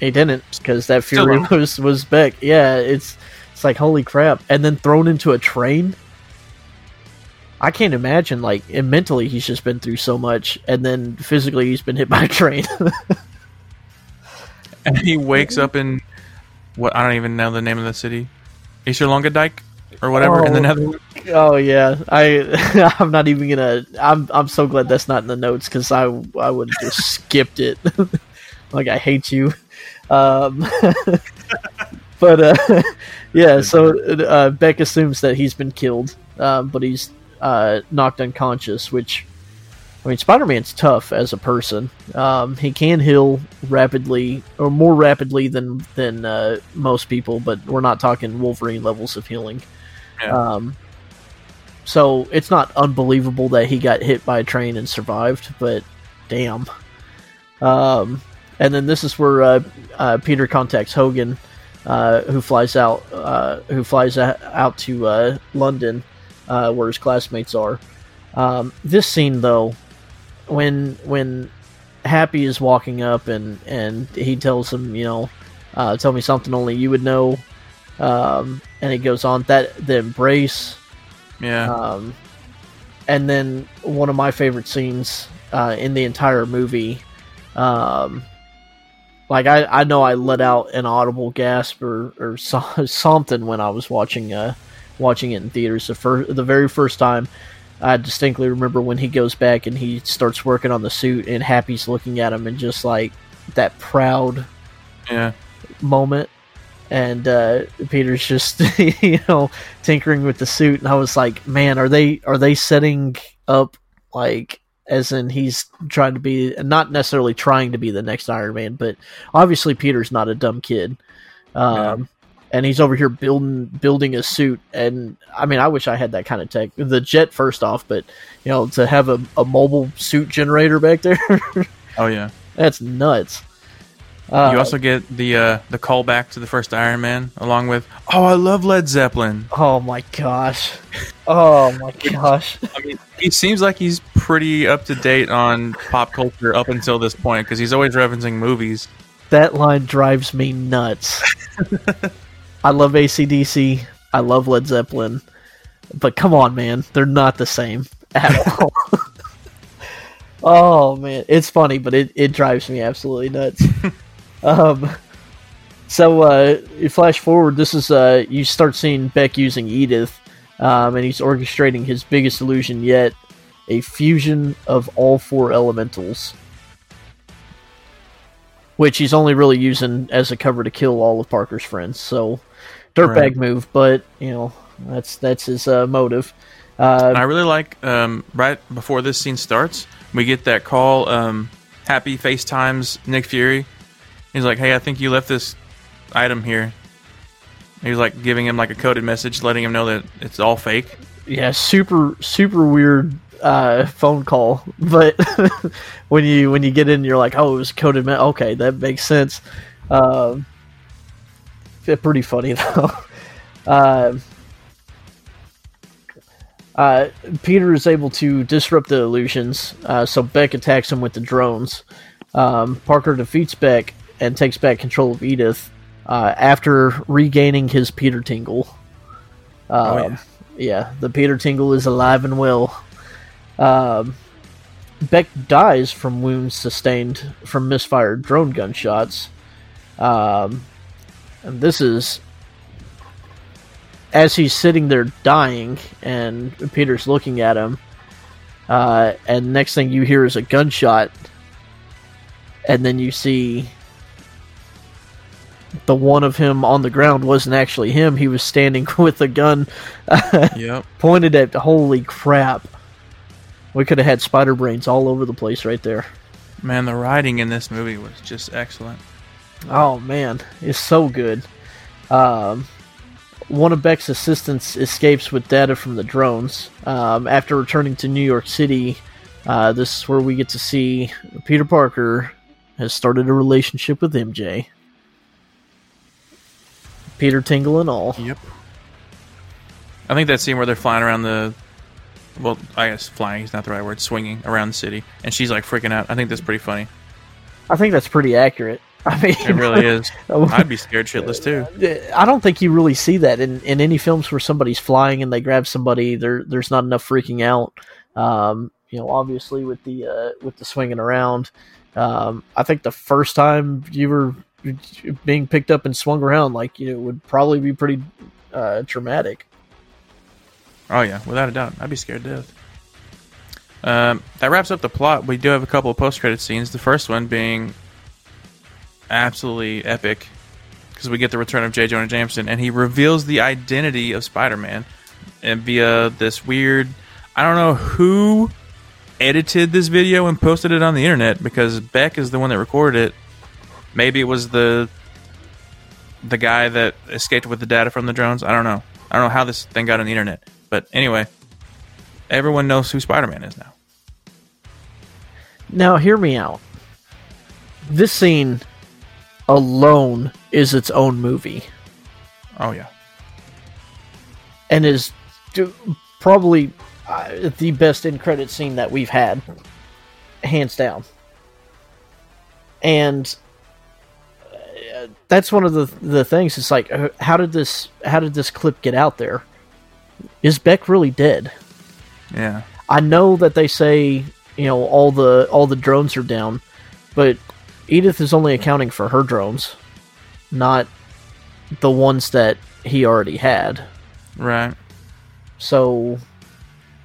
Speaker 2: he didn't because that Fury was was Beck. Yeah, it's it's like holy crap, and then thrown into a train. I can't imagine like and mentally he's just been through so much, and then physically he's been hit by a train.
Speaker 1: and he wakes up in what I don't even know the name of the city, Easterlonga or whatever in the
Speaker 2: Oh.
Speaker 1: Netherlands.
Speaker 2: oh yeah, I I'm not even gonna. I'm I'm so glad that's not in the notes because I I would have just skipped it. like I hate you. Um, but uh, yeah, so uh, Beck assumes that he's been killed, um, but he's uh, knocked unconscious, which I mean, Spider Man's tough as a person. Um, he can heal rapidly, or more rapidly than than uh, most people, but we're not talking Wolverine levels of healing.
Speaker 1: Yeah.
Speaker 2: Um, so it's not unbelievable that he got hit by a train and survived, but damn. Um, and then this is where uh, uh, Peter contacts Hogan, uh, who flies out, uh, who flies out to uh, London, uh, where his classmates are. Um, this scene, though, when when Happy is walking up and and he tells him, you know, uh, tell me something only you would know, um, and it goes on that the embrace,
Speaker 1: Yeah.
Speaker 2: um, and then one of my favorite scenes uh, in the entire movie, um, like I, I know I let out an audible gasp or, or so, something when I was watching uh watching it in theaters the first the very first time. I distinctly remember when he goes back and he starts working on the suit and Happy's looking at him and just like that proud
Speaker 1: yeah.
Speaker 2: moment and uh, Peter's just you know tinkering with the suit and I was like man are they are they setting up like as in he's trying to be not necessarily trying to be the next Iron Man but obviously Peter's not a dumb kid. Um and he's over here building building a suit. And I mean I wish I had that kind of tech the jet first off but you know to have a, a mobile suit generator back there.
Speaker 1: Oh yeah.
Speaker 2: that's nuts uh,
Speaker 1: you also get the uh, the callback to the first Iron Man, along with "Oh, I love Led Zeppelin."
Speaker 2: Oh my gosh. Oh my gosh.
Speaker 1: I mean, he seems like he's pretty up to date on pop culture up until this point because he's always referencing movies.
Speaker 2: That line drives me nuts. I love ACDC. I love Led Zeppelin. But come on, man. They're not the same at all. oh, man. It's funny, but it, it drives me absolutely nuts. Um, so, uh, you flash forward. This is, uh, you start seeing Beck using Edith, um, and he's orchestrating his biggest illusion yet a fusion of all four elementals which he's only really using as a cover to kill all of Parker's friends. So, dirtbag
Speaker 1: Right.
Speaker 2: move, but you know that's that's his uh, motive. Uh,
Speaker 1: I really like um, right before this scene starts, we get that call. Um, Happy FaceTimes Nick Fury. He's like, "Hey, I think you left this item here." He's like giving him like a coded message, letting him know that it's all fake.
Speaker 2: yeah, super super weird uh, phone call, but when you when you get in, you're like, oh, it was coded. Me- okay, that makes sense. Um, pretty funny though. Uh, uh, Peter is able to disrupt the illusions, uh, so Beck attacks him with the drones. Um, Parker defeats Beck and takes back control of Edith uh, after regaining his Peter Tingle. Um,
Speaker 1: yeah.
Speaker 2: yeah, the Peter Tingle is alive and well. Um, Beck dies from wounds sustained from misfired drone gunshots. Um, and this is as he's sitting there dying, and Peter's looking at him. Uh, and next thing you hear is a gunshot, and then you see the one of him on the ground wasn't actually him. He was standing with a gun
Speaker 1: Yep.
Speaker 2: pointed at. Holy crap! We could have had spider brains all over the place right there.
Speaker 1: Man, the writing in this movie was just excellent.
Speaker 2: Oh man, it's so good. Um, one of Beck's assistants escapes with data from the drones. Um, after returning to New York City, uh, this is where we get to see Peter Parker has started a relationship with MJ. Peter Tingle and all.
Speaker 1: Yep. I think that scene where they're flying around the, well, I guess flying is not the right word, swinging around the city, and she's like freaking out. I think that's pretty funny.
Speaker 2: I think that's pretty accurate. I mean,
Speaker 1: It really is. I'd be scared shitless too.
Speaker 2: I don't think you really see that in, in any films where somebody's flying and they grab somebody. There, there's not enough freaking out. Um, you know, obviously with the uh, with the swinging around. Um, I think the first time you were being picked up and swung around, like you know, would probably be pretty uh, traumatic.
Speaker 1: Oh yeah, without a doubt, I'd be scared to death. Um, that wraps up the plot. We do have a couple of post-credit scenes. The first one being absolutely epic because we get the return of J. Jonah Jameson, and he reveals the identity of Spider-Man, and via this weird, I don't know who edited this video and posted it on the internet because Beck is the one that recorded it. Maybe it was the the guy that escaped with the data from the drones. I don't know. I don't know how this thing got on the internet. But anyway, everyone knows who Spider-Man is now.
Speaker 2: Now, hear me out. This scene alone is its own movie
Speaker 1: Oh yeah.
Speaker 2: and is probably uh, the best in credit scene that we've had, hands down. And that's one of the the things. It's like, uh, how did this how did this clip get out there? Is Beck really dead?
Speaker 1: Yeah.
Speaker 2: I know that they say you know all the all the drones are down, but Edith is only accounting for her drones, not the ones that he already had.
Speaker 1: Right.
Speaker 2: So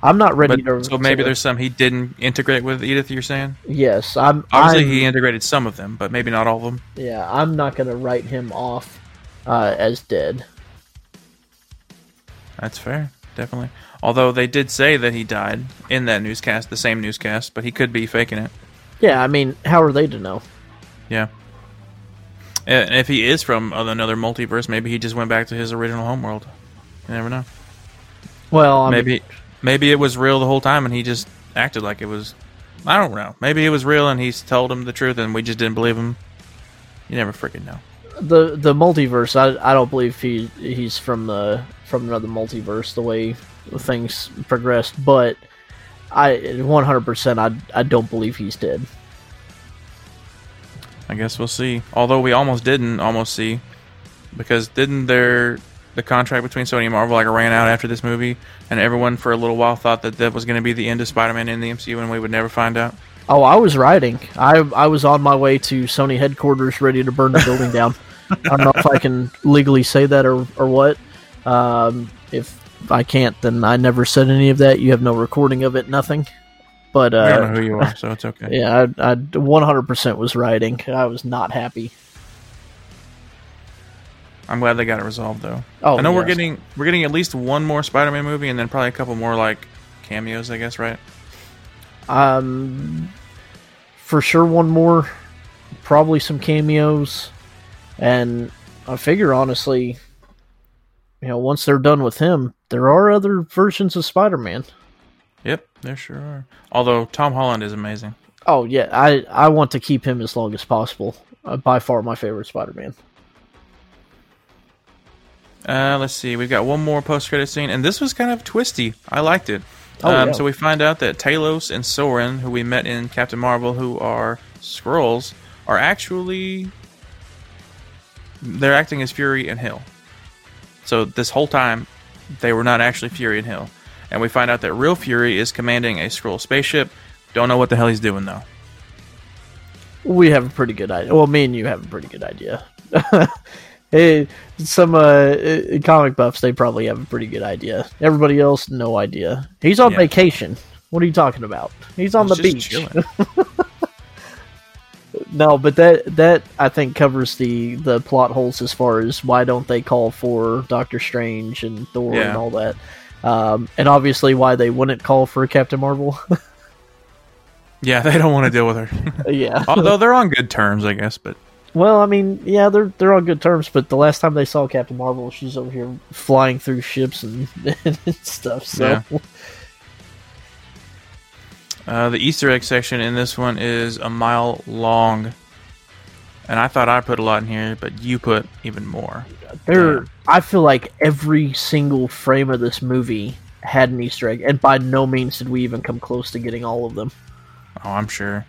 Speaker 2: I'm not ready
Speaker 1: But,
Speaker 2: to.
Speaker 1: so maybe
Speaker 2: to-
Speaker 1: there's some he didn't integrate with Edith. You're saying?
Speaker 2: yes. I'm
Speaker 1: Obviously,
Speaker 2: I'm,
Speaker 1: he integrated some of them, but maybe not all of them.
Speaker 2: yeah. I'm not going to write him off uh, as dead.
Speaker 1: That's fair, definitely. Although they did say that he died in that newscast, the same newscast, but he could be faking it.
Speaker 2: Yeah. I mean, how are they to know?
Speaker 1: Yeah. And if he is from another multiverse, maybe he just went back to his original homeworld. You never know.
Speaker 2: Well, I mean,
Speaker 1: Maybe, it was real the whole time, and he just acted like it was. I don't know. Maybe it was real, and he's told him the truth, and we just didn't believe him. You never freaking know.
Speaker 2: the the multiverse. I I don't believe he he's from the from another multiverse. The way things progressed, but I 100. percent I I don't believe he's dead.
Speaker 1: I guess we'll see. Although we almost didn't almost see, because didn't their the contract between Sony and Marvel like ran out after this movie, and everyone for a little while thought that that was going to be the end of Spider-Man in the MCU, and we would never find out.
Speaker 2: Oh, I was riding. I I was on my way to Sony headquarters, ready to burn the building down. I don't know if I can legally say that or or what. Um, if I can't, then I never said any of that. You have no recording of it, nothing. But
Speaker 1: I don't
Speaker 2: uh,
Speaker 1: know who you are, so it's okay.
Speaker 2: yeah, I, I 100% was riding. I was not happy.
Speaker 1: I'm glad they got it resolved though.
Speaker 2: Oh,
Speaker 1: I know we're getting we're getting at least one more Spider-Man movie, and then probably a couple more like cameos, I guess, right?
Speaker 2: Um, for sure, one more, probably some cameos, and I figure honestly, you know, once they're done with him, there are other versions of Spider-Man.
Speaker 1: Yep, there sure are. Although Tom Holland is amazing.
Speaker 2: Oh yeah, I I want to keep him as long as possible. Uh, by far my favorite Spider-Man.
Speaker 1: Uh, let's see. We've got one more post-credit scene, and this was kind of twisty. I liked it.
Speaker 2: Oh,
Speaker 1: um,
Speaker 2: yeah.
Speaker 1: So we find out that Talos and Soren, who we met in Captain Marvel, who are Skrulls, are actually they're acting as Fury and Hill. So this whole time, they were not actually Fury and Hill, and we find out that real Fury is commanding a Skrull spaceship. Don't know what the hell he's doing though.
Speaker 2: We have a pretty good idea. Well, me and you have a pretty good idea. hey, some uh, comic buffs, they probably have a pretty good idea. Everybody else, no idea. He's on
Speaker 1: Yeah.
Speaker 2: vacation. What are you talking about? He's on the
Speaker 1: He's just
Speaker 2: beach. No, but that that I think covers the the plot holes as far as why don't they call for Doctor Strange and Thor
Speaker 1: Yeah.
Speaker 2: and all that, um, and obviously why they wouldn't call for Captain Marvel.
Speaker 1: yeah, they don't want to deal with her.
Speaker 2: yeah.
Speaker 1: Although they're on good terms, I guess. But
Speaker 2: Well, I mean, yeah, they're they're on good terms, but the last time they saw Captain Marvel, she's over here flying through ships and, and stuff. So
Speaker 1: Yeah. Uh, the Easter egg section in this one is a mile long, and I thought I put a lot in here, but you put even more.
Speaker 2: there. I feel like every single frame of this movie had an Easter egg, and by no means did we even come close to getting all of them.
Speaker 1: Oh, I'm sure.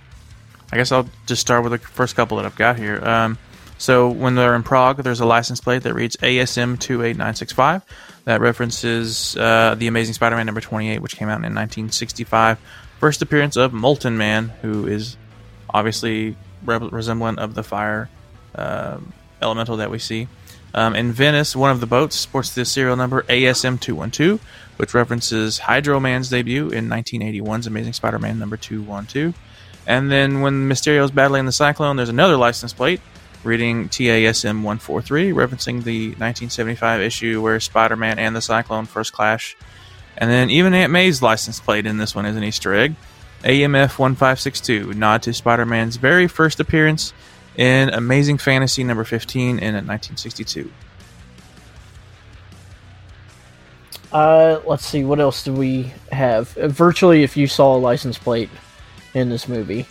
Speaker 1: I guess I'll just start with the first couple that I've got here. Um, so when they're in Prague, there's a license plate that reads ASM 28965 that references uh, the Amazing Spider-Man number 28, which came out in 1965. First appearance of Molten Man, who is obviously re- resemblant of the fire um elemental that we see. Um, in Venice, one of the boats sports the serial number ASM 212, which references Hydro Man's debut in 1981's Amazing Spider-Man number 212. And then when Mysterio's battling the Cyclone, there's another license plate reading TASM 143, referencing the 1975 issue where Spider Man and the Cyclone first clash. And then even Aunt May's license plate in this one is an Easter egg. AMF 1562, nod to Spider Man's very first appearance in Amazing Fantasy number 15 in 1962.
Speaker 2: Uh, let's see, what else do we have? Uh, virtually, if you saw a license plate in this movie,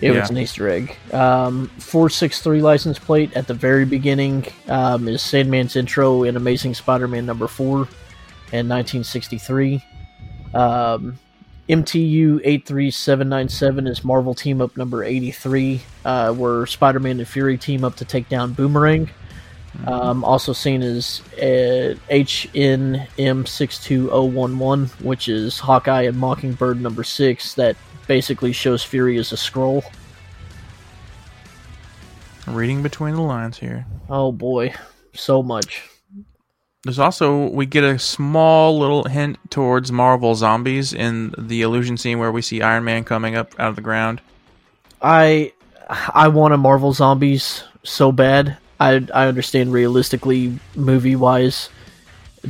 Speaker 2: it was an Easter egg. Um, 463 license plate at the very beginning um, is Sandman's intro in Amazing Spider Man number 4 in 1963. Um, MTU 83797 is Marvel Team Up number 83, uh, where Spider Man and Fury team up to take down Boomerang. Um, also seen as uh, HNM62011, which is Hawkeye and Mockingbird number 6, that basically shows Fury as a Skrull.
Speaker 1: Reading between the lines here.
Speaker 2: Oh boy, so much.
Speaker 1: There's also we get a small little hint towards Marvel zombies in the illusion scene where we see Iron Man coming up out of the ground.
Speaker 2: I I want a Marvel Zombies so bad. I I understand realistically, movie wise,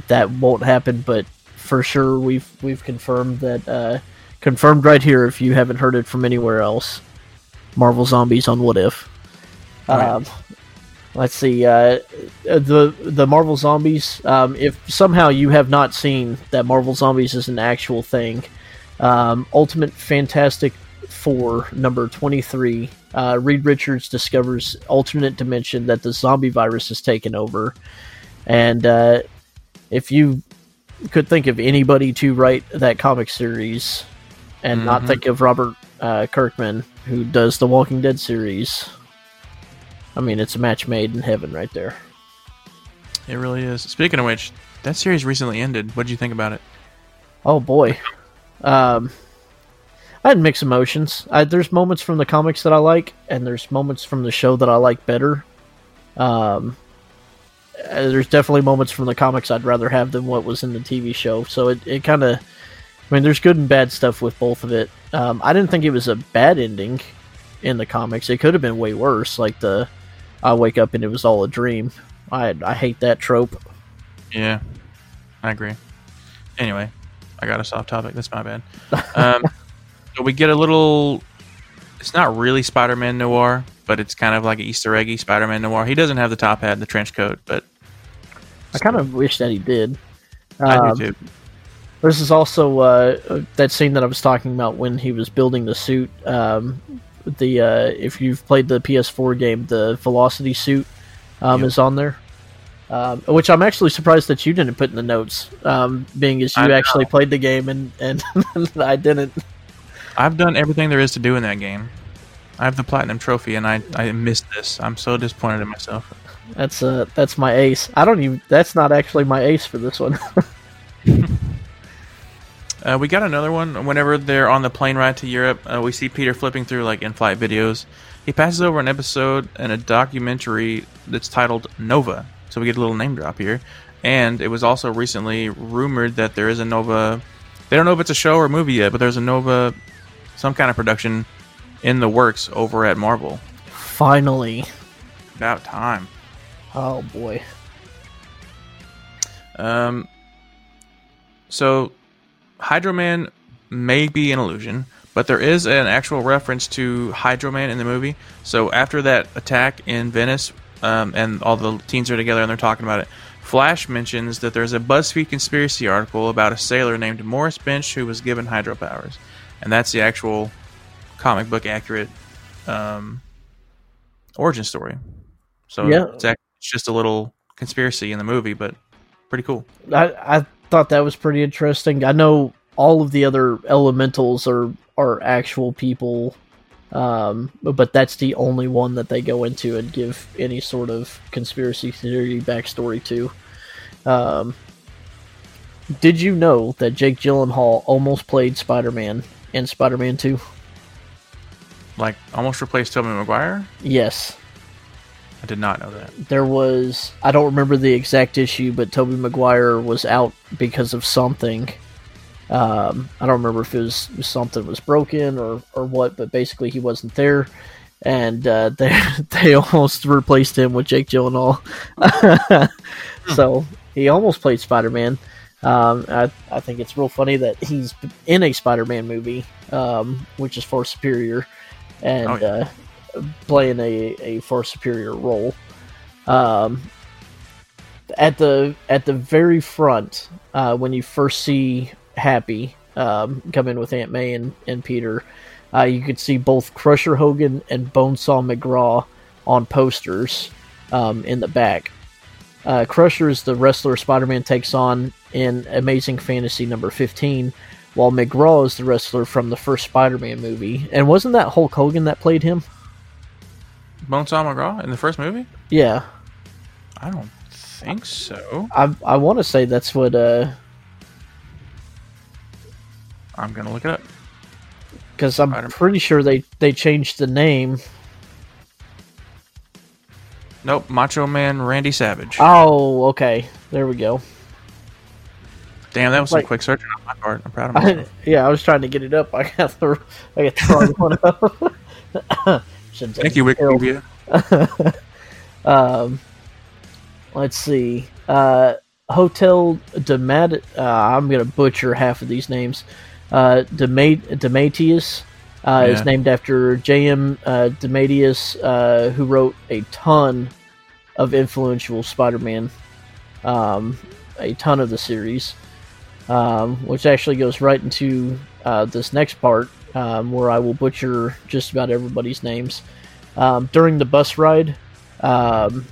Speaker 2: that won't happen, but for sure we've we've confirmed that uh, confirmed right here. If you haven't heard it from anywhere else, Marvel Zombies on What If.
Speaker 1: Right.
Speaker 2: Um, let's see uh, the the Marvel Zombies. Um, if somehow you have not seen that Marvel Zombies is an actual thing, um, Ultimate Fantastic Four number twenty three. Uh, Reed Richards discovers alternate dimension that the zombie virus has taken over, and uh, if you could think of anybody to write that comic series, and not
Speaker 1: Mhm.
Speaker 2: think of Robert uh, Kirkman who does the Walking Dead series, I mean it's a match made in heaven right there.
Speaker 1: It really is. Speaking of which, that series recently ended. What did you think about it?
Speaker 2: Oh boy. Um, I had mixed emotions. I, there's moments from the comics that I like, and there's moments from the show that I like better. Um, uh, there's definitely moments from the comics I'd rather have than what was in the TV show. So it, it kind of, I mean, there's good and bad stuff with both of it. Um, I didn't think it was a bad ending in the comics. It could have been way worse, like the I wake up and it was all a dream. I I hate that trope.
Speaker 1: Yeah, I agree. Anyway, I got us off topic. That's my bad. Um, so we get a little. It's not really Spider-Man noir, but it's kind of like an Easter eggy Spider-Man noir. He doesn't have the top hat and the trench coat, but
Speaker 2: I kind of wish that he did.
Speaker 1: I
Speaker 2: Um,
Speaker 1: do too.
Speaker 2: This is also uh, that scene that I was talking about when he was building the suit. Um, the uh, if you've played the PS4 game, the Velocity suit um,
Speaker 1: Yep.
Speaker 2: is on there, um, which I'm actually surprised that you didn't put in the notes, um, being as you actually played the game and and I didn't.
Speaker 1: I've done everything there is to do in that game. I have the platinum trophy, and I I missed this. I'm so disappointed in myself.
Speaker 2: That's uh that's my ace. I don't even. That's not actually my ace for this one.
Speaker 1: Uh, we got another one. Whenever they're on the plane ride to Europe, uh, we see Peter flipping through like in-flight videos. He passes over an episode and a documentary that's titled Nova. So we get a little name drop here. And it was also recently rumored that there is a Nova. They don't know if it's a show or a movie yet, but there's a Nova, some kind of production in the works over at Marvel.
Speaker 2: Finally.
Speaker 1: About time.
Speaker 2: Oh boy.
Speaker 1: Um, so, Hydro Man may be an illusion, but there is an actual reference to Hydro Man in the movie. So, after that attack in Venice, um, and all the teens are together and they're talking about it, Flash mentions that there's a BuzzFeed conspiracy article about a sailor named Morris Bench who was given hydro powers. And that's the actual comic book accurate um, origin story. So,
Speaker 2: Yeah.
Speaker 1: it's, act- it's just a little conspiracy in the movie, but pretty cool.
Speaker 2: I, I thought that was pretty interesting. I know all of the other elementals are are actual people, um, but that's the only one that they go into and give any sort of conspiracy theory backstory to. Um, did you know that Jake Gyllenhaal almost played Spider Man in Spider Man Two?
Speaker 1: like almost replaced Tobey Maguire.
Speaker 2: Yes.
Speaker 1: I did not know that.
Speaker 2: there was I don't remember the exact issue, but Tobey Maguire was out because of something. Um, I don't remember if it was something was broken or or what, but basically he wasn't there, and uh, they they almost replaced him with Jake Gyllenhaal. so he almost played Spider Man. Um, I, I think it's real funny that he's in a Spider-Man movie, um, which is far superior, and
Speaker 1: Oh, yeah.
Speaker 2: uh, playing a, a far superior role. Um, at the at the very front, uh, when you first see Happy um, come in with Aunt May and, and Peter, uh, you could see both Crusher Hogan and Bonesaw McGraw on posters um, in the back. Uh, Crusher is the wrestler Spider Man takes on in Amazing Fantasy number 15, while McGraw is the wrestler from the first Spider Man movie. And wasn't that Hulk Hogan that played him?
Speaker 1: Bonesaw McGraw in the first movie?
Speaker 2: Yeah.
Speaker 1: I don't think so.
Speaker 2: I, I want to say that's what. Uh,
Speaker 1: I'm gonna look it up.
Speaker 2: because I'm
Speaker 1: Spider-Man.
Speaker 2: pretty sure they, they changed the name.
Speaker 1: Nope, Macho Man Randy Savage.
Speaker 2: Oh, okay. There we go.
Speaker 1: Damn, that was
Speaker 2: like-
Speaker 1: some quick searching on my part. I'm proud of myself.
Speaker 2: yeah, I was trying to get it up. I got the I got the wrong one up. Shouldn't
Speaker 1: Thank you. Wikipedia.
Speaker 2: Um, let's see. Uh, Hotel Demat. Uh, I'm gonna butcher half of these names. Uh, uh,
Speaker 1: Yeah.
Speaker 2: is named after J.M. Uh, DeMatteis, uh, who wrote a ton of influential Spider-Man. Um, a ton of the series, um, which actually goes right into uh, this next part, um, where I will butcher just about everybody's names. Um, during the bus ride, um,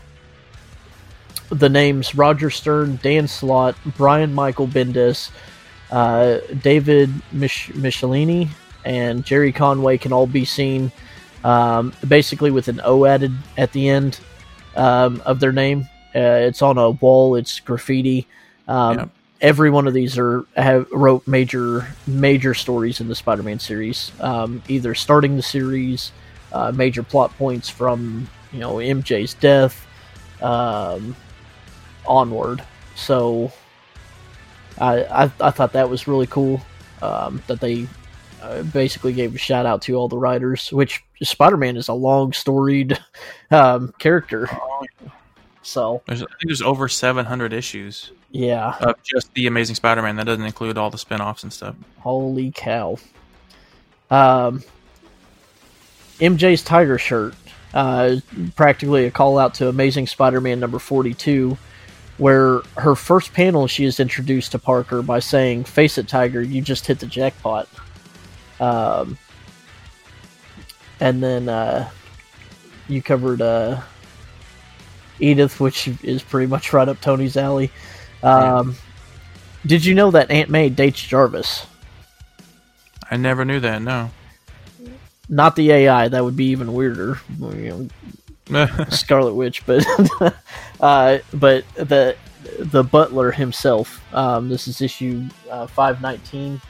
Speaker 2: the names Roger Stern, Dan Slott, Brian Michael Bendis, uh, David Mich- Michelinie, and Gerry Conway can all be seen um, basically with an O added at the end um, of their name. Uh, it's on a wall. It's graffiti. Um. Every one of these are have wrote major major stories in the Spider-Man series, um, either starting the series, uh, major plot points from you know MJ's death um, onward. So I, I I thought that was really cool um, that they uh, basically gave a shout out to all the writers. Which Spider-Man is a long storied um, character, so
Speaker 1: There's, I think there's over 700 issues
Speaker 2: yeah,
Speaker 1: of just the Amazing Spider-Man. That doesn't include all the spin-offs and stuff.
Speaker 2: holy cow. Um, MJ's tiger shirt, uh, practically a call out to Amazing Spider-Man number forty-two, where her first panel she is introduced to Parker by saying, "Face it, Tiger, you just hit the jackpot." Um, and then uh, you covered uh, Edith, which is pretty much right up Tony's alley. Um, Did you know that Aunt May dates Jarvis?
Speaker 1: I never knew that. No.
Speaker 2: Not the AI. That would be even weirder. You know, Scarlet Witch, but uh, but the the butler himself. Um, this is issue uh, five nineteen.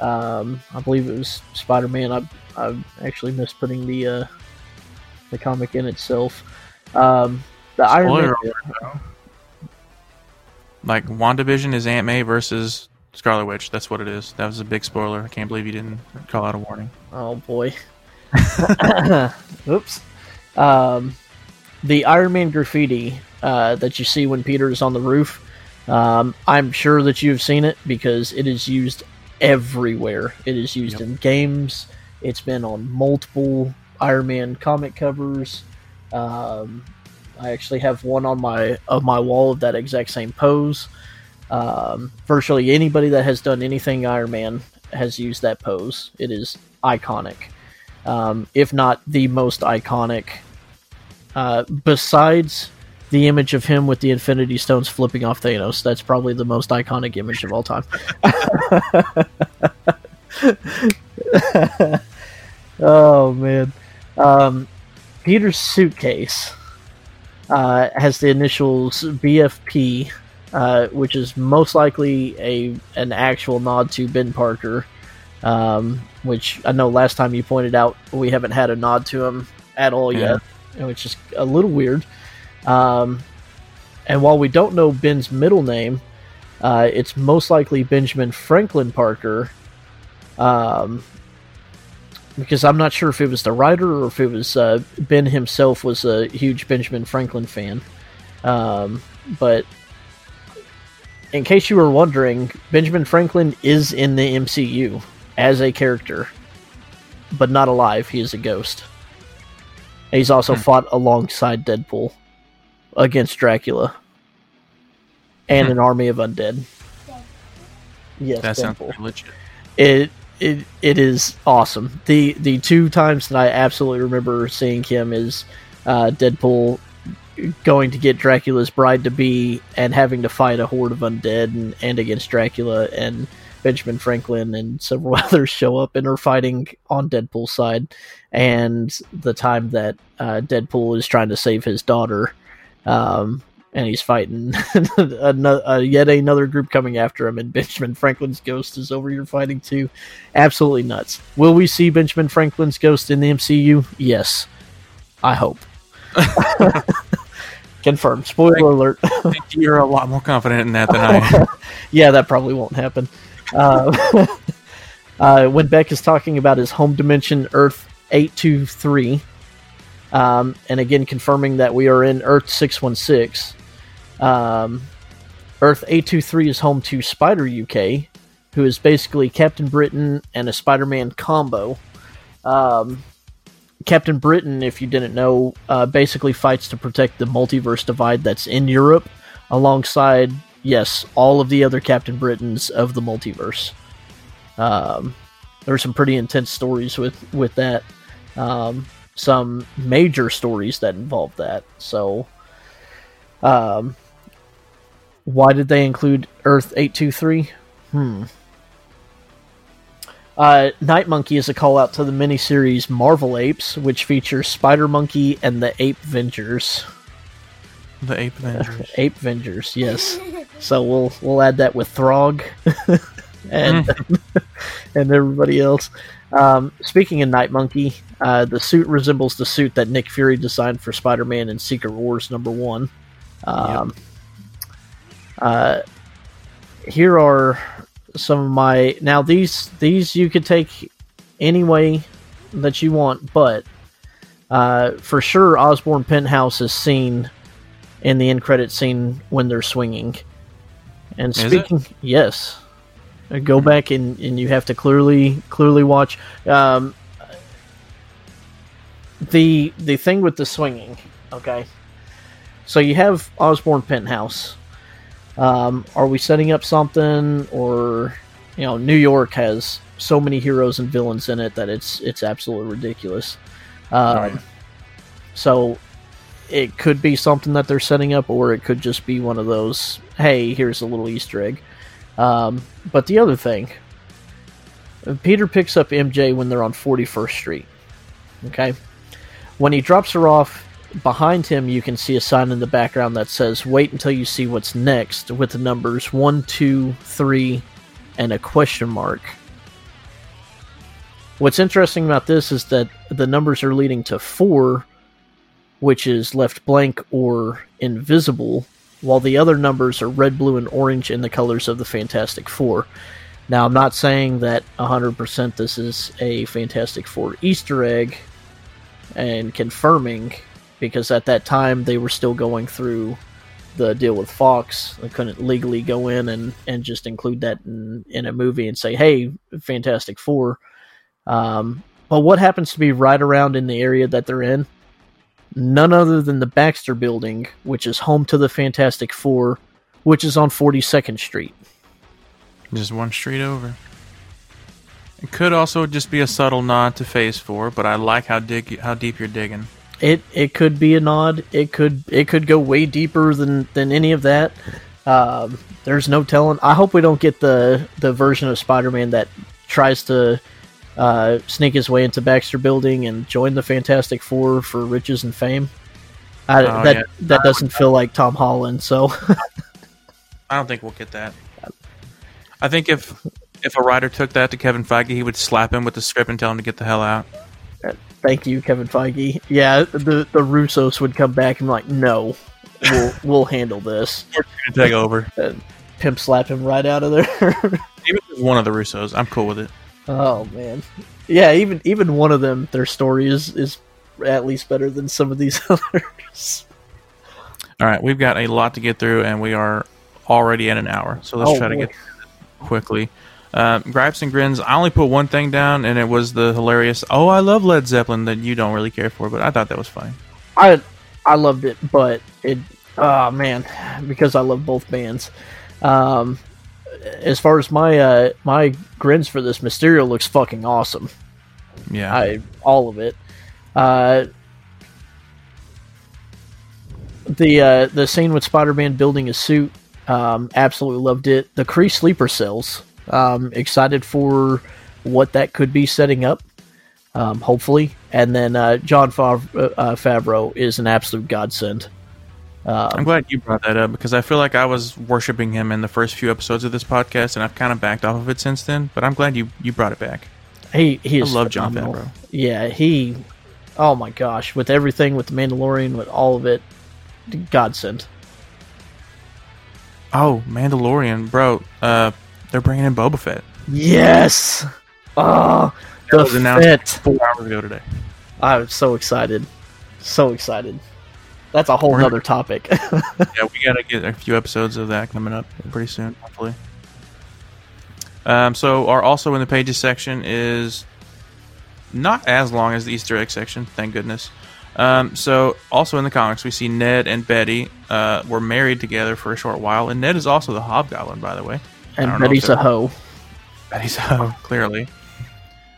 Speaker 2: Um, I believe it was Spider Man. I I actually missed putting the uh, the comic in itself. Um, the Iron Man.
Speaker 1: Alert. Like WandaVision is Aunt May versus Scarlet Witch. That's what it is. That was a big spoiler. I can't believe you didn't call out a warning.
Speaker 2: Oh boy. Oops. Um, the Iron Man graffiti uh, that you see when Peter is on the roof. Um, I'm sure that you've seen it because it is used everywhere. It is used
Speaker 1: Yep.
Speaker 2: in games. It's been on multiple Iron Man comic covers. Um, I actually have one on my of my wall of that exact same pose. Um, virtually anybody that has done anything Iron Man has used that pose. It is iconic, um, if not the most iconic. Uh, besides the image of him with the Infinity Stones flipping off Thanos, that's probably the most iconic image of all time. oh man, um, Peter's suitcase uh, has the initials BFP, uh, which is most likely a an actual nod to Ben Parker. Um, which I know last time you pointed out we haven't had a nod to him at all
Speaker 1: Yeah.
Speaker 2: yet, which is a little weird. Um, and while we don't know Ben's middle name, uh, it's most likely Benjamin Franklin Parker. Um, because I'm not sure if it was the writer or if it was uh, Ben himself was a huge Benjamin Franklin fan. Um, but in case you were wondering, Benjamin Franklin is in the MCU as a character, but not alive. He is a ghost. He's also
Speaker 1: Hmm.
Speaker 2: fought alongside Deadpool against Dracula and
Speaker 1: Hmm.
Speaker 2: an army of undead. Yes,
Speaker 1: That sounds
Speaker 2: Deadpool.
Speaker 1: pretty legit.
Speaker 2: It it it is awesome. The the two times that I absolutely remember seeing him is uh, Deadpool going to get Dracula's bride to be and having to fight a horde of undead and, and against Dracula and Benjamin Franklin and several others show up and are fighting on Deadpool's side and the time that uh, Deadpool is trying to save his daughter um, and he's fighting another, uh, yet another group coming after him and Benjamin Franklin's ghost is over here fighting too. Absolutely nuts. Will we see Benjamin Franklin's ghost in the MCU yes. I hope. Confirmed. Spoiler alert.
Speaker 1: I think You're a lot more confident in that than I am.
Speaker 2: yeah, that probably won't happen. Uh, uh, when Beck is talking about his home dimension, Earth 823, um, and again confirming that we are in Earth 616, um, Earth 823 is home to Spider UK, who is basically Captain Britain and a Spider Man combo. Um, Captain Britain, if you didn't know, uh, basically fights to protect the multiverse divide that's in Europe alongside yes, all of the other Captain Britains of the multiverse. Um, there are some pretty intense stories with with that. Um, some major stories that involve that. So, um, why did they include Earth eight two three? Hmm. Uh, Night Monkey is a call out to the miniseries Marvel Apes, which features Spider Monkey and the Ape Vengers.
Speaker 1: The Ape Avengers.
Speaker 2: Ape Vengers, yes. So we'll we'll add that with Throg and and everybody else. Um, speaking of Night Monkey, uh, the suit resembles the suit that Nick Fury designed for Spider-Man in Secret Wars number one. Um, uh, here are some of my now these these you could take any way that you want, but uh, for sure Osborn Penthouse is seen in the end credit scene when they're swinging. And speaking, yes, Uh, go back and, and you have to clearly clearly watch. Um, the the thing with the swinging, okay. So you have Osborn Penthouse. Um, are we setting up something, or you know, New York has so many heroes and villains in it that it's it's absolutely ridiculous. Um,
Speaker 1: Right.
Speaker 2: So it could be something that they're setting up, or it could just be one of those. Hey, here's a little Easter egg. Um, but the other thing, Peter picks up MJ when they're on 41st Street. Okay, when he drops her off, behind him you can see a sign in the background that says "Wait until you see what's next" with the numbers one, two, three, and a question mark. What's interesting about this is that the numbers are leading to four, which is left blank or invisible, while the other numbers are red, blue, and orange in the colors of the Fantastic Four. Now, I'm not saying that 100% this is a Fantastic Four Easter egg and confirming, because at that time they were still going through the deal with Fox. They couldn't legally go in and, and just include that in, in a movie and say, hey, Fantastic Four. Um, but what happens to be right around in the area that they're in? None other than the Baxter Building, which is home to the Fantastic Four, which is on 42nd Street.
Speaker 1: Just one street over. It could also just be a subtle nod to Phase Four, but I like how dig how deep you're digging.
Speaker 2: It it could be a nod. It could it could go way deeper than than any of that. Um, there's no telling. I hope we don't get the the version of Spider-Man that tries to uh, sneak his way into Baxter Building and join the Fantastic Four for riches and fame. I,
Speaker 1: Oh,
Speaker 2: that
Speaker 1: yeah.
Speaker 2: that doesn't feel like Tom Holland. So
Speaker 1: I don't think we'll get that. I think if if a writer took that to Kevin Feige, he would slap him with the script and tell him to get the hell out.
Speaker 2: Thank you, Kevin Feige. Yeah, the the Russos would come back and be like, no, we'll we'll handle this.
Speaker 1: We're gonna take over.
Speaker 2: And Pimp slap him right out of there.
Speaker 1: Even one of the Russos, I'm cool with it.
Speaker 2: Oh man, yeah. Even even one of them, their story is is at least better than some of these others.
Speaker 1: All right, we've got a lot to get through, and we are already at an hour, so let's
Speaker 2: Oh,
Speaker 1: try to get quickly. Um, gripes and grins. I only put one thing down, and it was the hilarious. Oh, I love Led Zeppelin that you don't really care for, but I thought that was funny.
Speaker 2: I I loved it, but it oh man, because I love both bands. Um, as far as my uh, my grins for this Mysterio looks fucking awesome.
Speaker 1: Yeah,
Speaker 2: I all of it. Uh, the uh, the scene with Spider Man building his suit, um, absolutely loved it. The Kree sleeper cells, um, excited for what that could be setting up. Um, hopefully, and then uh, Jon Fav- uh, uh, Favreau is an absolute godsend.
Speaker 1: I'm glad you brought that up because I feel like I was worshiping him in the first few episodes of this podcast, and I've kind of backed off of it since then. But I'm glad you you brought it back.
Speaker 2: He he is
Speaker 1: love
Speaker 2: phenomenal.
Speaker 1: Favreau.
Speaker 2: Yeah, he. Oh my gosh, with everything, with the Mandalorian, with all of it, godsend.
Speaker 1: Oh, Mandalorian, bro. Uh, they're bringing in Boba Fett.
Speaker 2: Yes. Oh,
Speaker 1: That was announced
Speaker 2: fit.
Speaker 1: four hours ago today.
Speaker 2: I was so excited, so excited. That's a whole
Speaker 1: We're-
Speaker 2: other topic.
Speaker 1: yeah, we gotta get a few episodes of that coming up pretty soon, hopefully. Um, so our also in the pages section is not as long as the Easter egg section, thank goodness. Um, so also in the comics, we see Ned and Betty uh, were married together for a short while, and Ned is also the Hobgoblin, by the way. I
Speaker 2: and Betty's a hoe.
Speaker 1: Betty's a hoe. Clearly.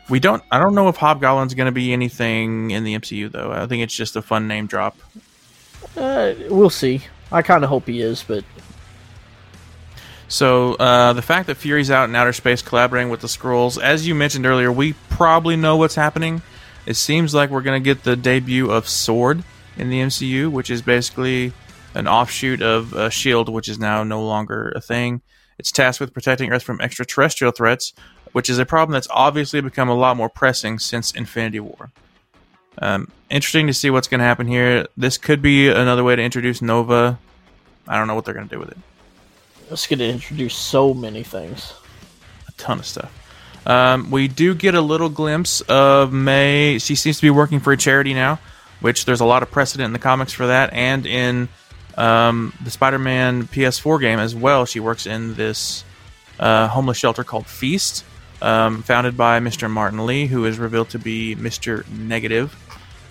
Speaker 1: We don't. I don't know if Hobgoblin's going to be anything in the MCU though. I think it's just a fun name drop.
Speaker 2: Uh, we'll see. I kind of hope he is, but
Speaker 1: So uh, the fact that Fury's out in outer space collaborating with the Skrulls, as you mentioned earlier, we probably know what's happening. It seems like we're going to get the debut of Sword in the MCU, which is basically an offshoot of uh, Shield, which is now no longer a thing. It's tasked with protecting Earth from extraterrestrial threats, which is a problem that's obviously become a lot more pressing since Infinity War. Um, interesting to see what's going to happen here. This could be another way to introduce Nova. I don't know what they're going to do with it.
Speaker 2: it's going to introduce so many things.
Speaker 1: a ton of stuff. Um, we do get a little glimpse of May. She seems to be working for a charity now, which there's a lot of precedent in the comics for that, and in um, the Spider-Man PS4 game as well. She works in this uh, homeless shelter called Feast, um, founded by Mr. Martin Li, who is revealed to be Mr. Negative.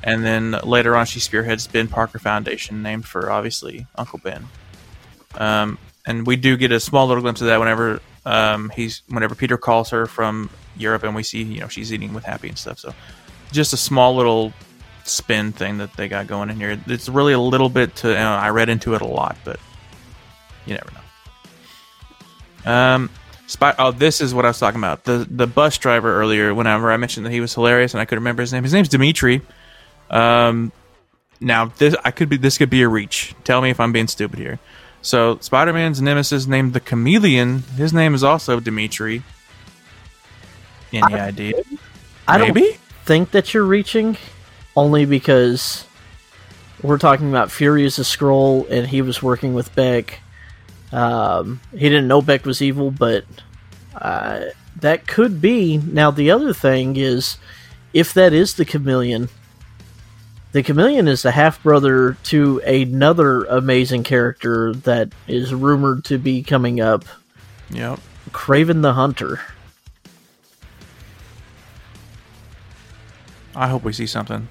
Speaker 1: And then later on, she spearheads Ben Parker Foundation, named for obviously Uncle Ben. Um, and we do get a small little glimpse of that whenever um, he's whenever Peter calls her from Europe, and we see you know she's eating with Happy and stuff. So just a small little spin thing that they got going in here. It's really a little bit to. You know, I read into it a lot, but you never know. Um, oh, this is what I was talking about. The the bus driver earlier. Whenever I mentioned that he was hilarious, and I could remember his name. His name's Dimitri. Um, now this I could be this could be a reach. Tell me if I'm being stupid here. So Spider-Man's nemesis named the Chameleon. His name is also Dimitri. Any idea?
Speaker 2: I don't think that you're reaching, only because we're talking about Fury as a Skrull, and he was working with Beck. Um, he didn't know Beck was evil, but uh, that could be. Now, the other thing is, if that is the chameleon, the chameleon is the half brother to another amazing character that is rumored to be coming up,
Speaker 1: Yep.
Speaker 2: Kraven the Hunter.
Speaker 1: I hope we see something.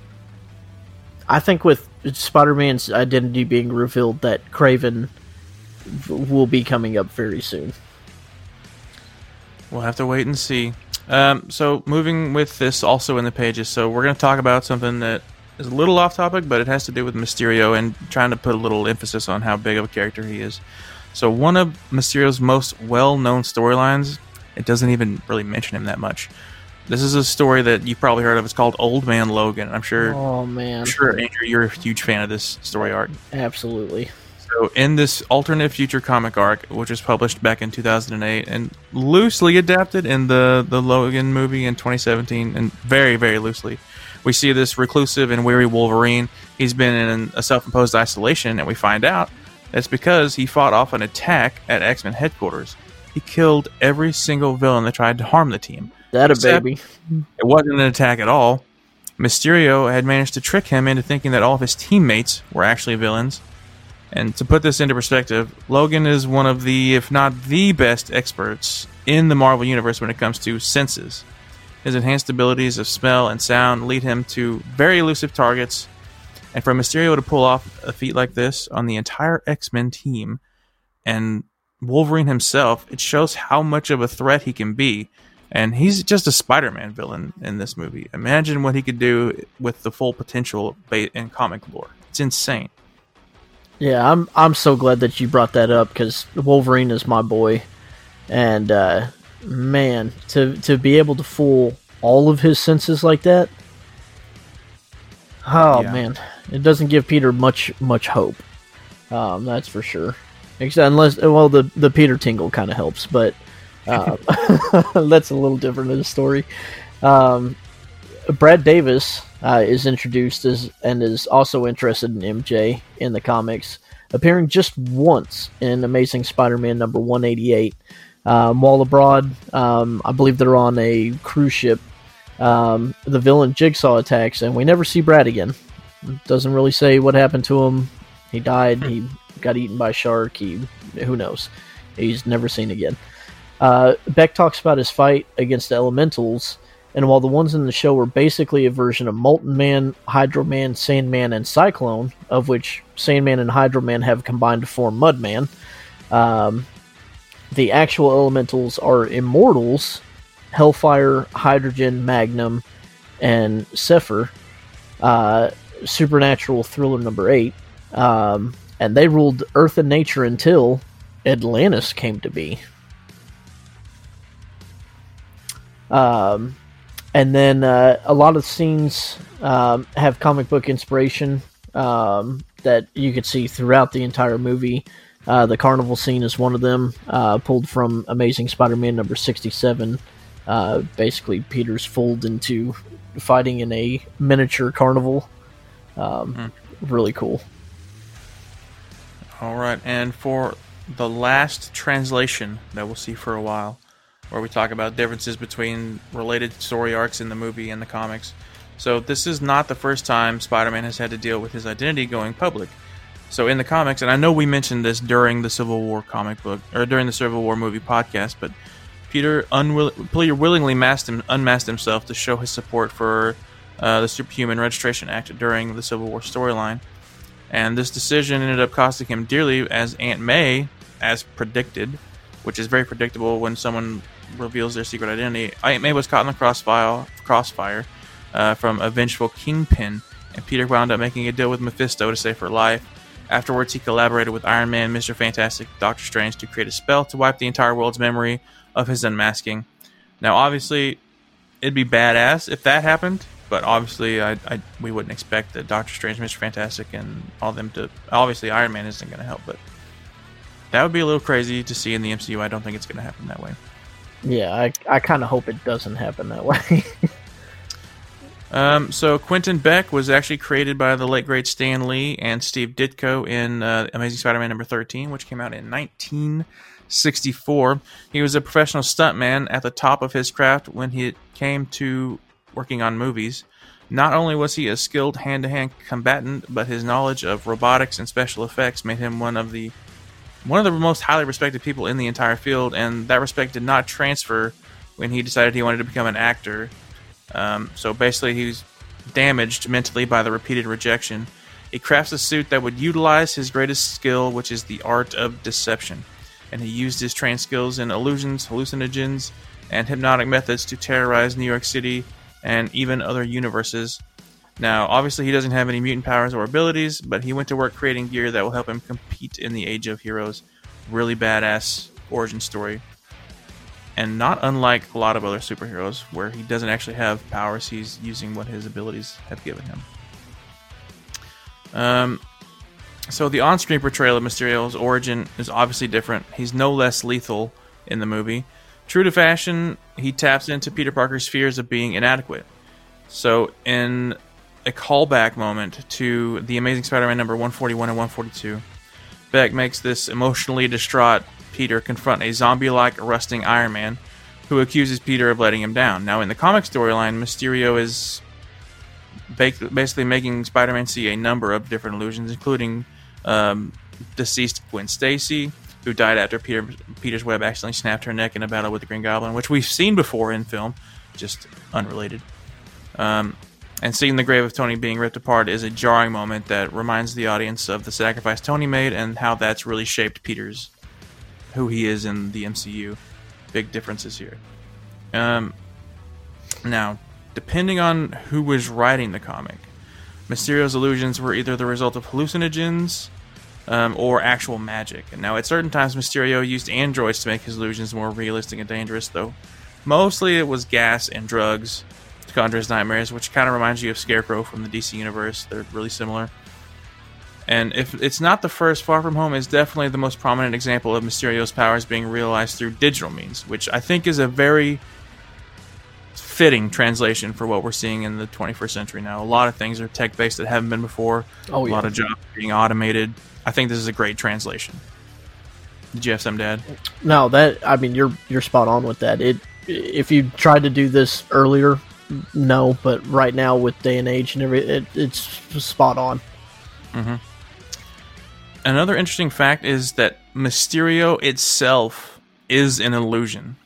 Speaker 2: I think with Spider-Man's identity being revealed, that Kraven will be coming up very soon.
Speaker 1: We'll have to wait and see. Um, so moving with this also in the pages. So we're going to talk about something that is a little off topic, but it has to do with Mysterio and trying to put a little emphasis on how big of a character he is. So one of Mysterio's most well-known storylines, it doesn't even really mention him that much. This is a story that you've probably heard of. It's called Old Man Logan. I'm sure.
Speaker 2: Oh man,
Speaker 1: I'm sure Andrew, you're a huge fan of this story arc.
Speaker 2: absolutely.
Speaker 1: So, in this alternate future comic arc, which was published back in 2008 and loosely adapted in the the Logan movie in 2017, and very very loosely, we see this reclusive and weary Wolverine. He's been in a self-imposed isolation, and we find out that's because he fought off an attack at X-Men headquarters. He killed every single villain that tried to harm the team.
Speaker 2: That a
Speaker 1: Except-
Speaker 2: baby.
Speaker 1: It wasn't an attack at all. Mysterio had managed to trick him into thinking that all of his teammates were actually villains, And to put this into perspective, Logan is one of the, if not the best experts in the Marvel Universe when it comes to senses. His enhanced abilities of smell and sound lead him to very elusive targets. And for Mysterio to pull off a feat like this on the entire X Men team and Wolverine himself, it shows how much of a threat he can be. And he's just a Spider Man villain in this movie. Imagine what he could do with the full potential in comic lore. It's insane.
Speaker 2: Yeah, I'm I'm so glad that you brought that up because Wolverine is my boy, and uh, man, to to be able to fool all of his senses like that, oh yeah. man, it doesn't give Peter much much hope. Um, that's for sure. Except unless well, the the Peter Tingle kind of helps, but uh, that's a little different of the story. Um, Brad Davis uh, is introduced as and is also interested in MJ in the comics, appearing just once in Amazing Spider-Man number 188. Um, while abroad, um, I believe they're on a cruise ship. Um, the villain Jigsaw attacks, and we never see Brad again. Doesn't really say what happened to him. He died. He got eaten by a shark. He, who knows? He's never seen again. Uh, Beck talks about his fight against the elementals and while the ones in the show were basically a version of Molten Man, Hydro Man, Sandman, and Cyclone, of which Sandman and Hydro Man have combined to form Mudman, um, the actual elementals are Immortals, Hellfire, Hydron, Magnum, and Zephyr, uh, Supernatural Thriller number 8. Um, and they ruled Earth and nature until Atlantis came to be. Um, and then uh, a lot of scenes um, have comic book inspiration um, that you could see throughout the entire movie. Uh, the carnival scene is one of them, uh, pulled from Amazing Spider-Man number sixty-seven. Uh, basically, Peter's fooled into fighting in a miniature carnival. Um, mm. Really cool.
Speaker 1: All right, and for the last translation that we'll see for a while, where we talk about differences between related story arcs in the movie and the comics. So this is not the first time Spider-Man has had to deal with his identity going public. So in the comics, and I know we mentioned this during the Civil War comic book or during the Civil War movie podcast, but Peter, unwill- Peter willingly masked him, unmasked himself to show his support for uh, the Superhuman Registration Act during the Civil War storyline. And this decision ended up costing him dearly, as Aunt May, as predicted, which is very predictable when someone reveals their secret identity. Aunt May was caught in the crossfire, crossfire uh, from a vengeful kingpin, and Peter wound up making a deal with Mephisto to save her life. Afterwards, he collaborated with Iron Man, Mr. Fantastic, Doctor Strange to create a spell to wipe the entire world's memory of his unmasking. Now, obviously, it'd be badass if that happened, but obviously, I, I we wouldn't expect that Doctor Strange, Mr. Fantastic, and all them to. Obviously, Iron Man isn't going to help, but that would be a little crazy to see in the MCU. I don't think it's going to happen that way.
Speaker 2: Yeah, I, I kind of hope it doesn't happen that way.
Speaker 1: um, so Quentin Beck was actually created by the late great Stan Lee and Steve Ditko in uh, Amazing Spider-Man number 13, which came out in 1964. He was a professional stuntman at the top of his craft when he came to working on movies. Not only was he a skilled hand-to-hand combatant, but his knowledge of robotics and special effects made him one of the one of the most highly respected people in the entire field, and that respect did not transfer when he decided he wanted to become an actor. Um, so basically, he was damaged mentally by the repeated rejection. He crafts a suit that would utilize his greatest skill, which is the art of deception. And he used his trained skills in illusions, hallucinogens, and hypnotic methods to terrorize New York City and even other universes now, obviously, he doesn't have any mutant powers or abilities, but he went to work creating gear that will help him compete in the Age of Heroes. Really badass origin story. And not unlike a lot of other superheroes, where he doesn't actually have powers, he's using what his abilities have given him. Um, so the on-screen portrayal of Mysterio's origin is obviously different. He's no less lethal in the movie. True to fashion, he taps into Peter Parker's fears of being inadequate. So in a callback moment to the Amazing Spider-Man number 141 and 142. Beck makes this emotionally distraught Peter confront a zombie-like rusting Iron Man, who accuses Peter of letting him down. Now, in the comic storyline, Mysterio is basically making Spider-Man see a number of different illusions, including um, deceased Gwen Stacy, who died after Peter Peter's web accidentally snapped her neck in a battle with the Green Goblin, which we've seen before in film, just unrelated. Um, and seeing the grave of Tony being ripped apart is a jarring moment that reminds the audience of the sacrifice Tony made and how that's really shaped Peter's who he is in the MCU. Big differences here. Um, now, depending on who was writing the comic, Mysterio's illusions were either the result of hallucinogens um, or actual magic. And now, at certain times, Mysterio used androids to make his illusions more realistic and dangerous, though mostly it was gas and drugs to conjure his nightmares, which kind of reminds you of Scarecrow from the DC universe. They're really similar. And if it's not the first, Far From Home is definitely the most prominent example of Mysterio's powers being realized through digital means, which I think is a very fitting translation for what we're seeing in the 21st century now. A lot of things are tech based that haven't been before.
Speaker 2: Oh,
Speaker 1: a
Speaker 2: yeah.
Speaker 1: lot of jobs being automated. I think this is a great translation. Did you have some, Dad?
Speaker 2: No, that I mean you're you're spot on with that. It if you tried to do this earlier, no, but right now with day and age and every, it, it's spot on. Mm-hmm.
Speaker 1: Another interesting fact is that Mysterio itself is an illusion.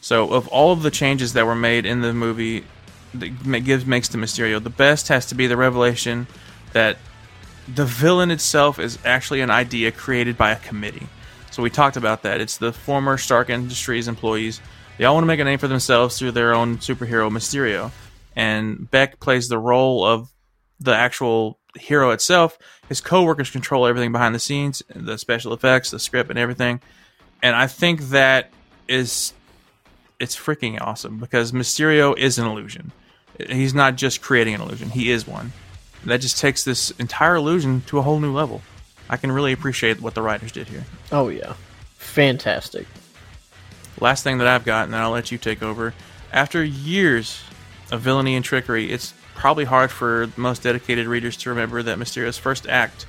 Speaker 1: So, of all of the changes that were made in the movie that gives makes to Mysterio, the best has to be the revelation that the villain itself is actually an idea created by a committee. So we talked about that. It's the former Stark Industries employees. They all want to make a name for themselves through their own superhero Mysterio, and Beck plays the role of the actual hero itself. His coworkers control everything behind the scenes, the special effects, the script, and everything. And I think that is it's freaking awesome because Mysterio is an illusion. He's not just creating an illusion; he is one. That just takes this entire illusion to a whole new level. I can really appreciate what the writers did here.
Speaker 2: Oh yeah, fantastic.
Speaker 1: Last thing that I've got, and then I'll let you take over. After years of villainy and trickery, it's probably hard for most dedicated readers to remember that Mysterio's first act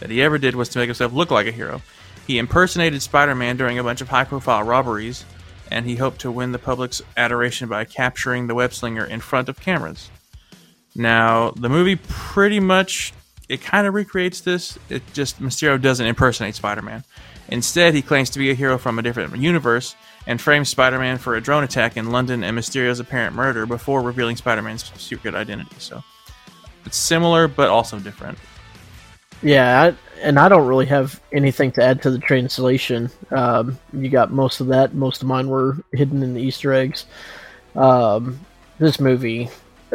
Speaker 1: that he ever did was to make himself look like a hero. He impersonated Spider Man during a bunch of high profile robberies, and he hoped to win the public's adoration by capturing the web slinger in front of cameras. Now, the movie pretty much it kind of recreates this. It just Mysterio doesn't impersonate Spider-Man. Instead, he claims to be a hero from a different universe and frames Spider-Man for a drone attack in London and Mysterio's apparent murder before revealing Spider-Man's secret identity. So, it's similar but also different.
Speaker 2: Yeah, I, and I don't really have anything to add to the translation. Um, you got most of that. Most of mine were hidden in the Easter eggs. Um, this movie,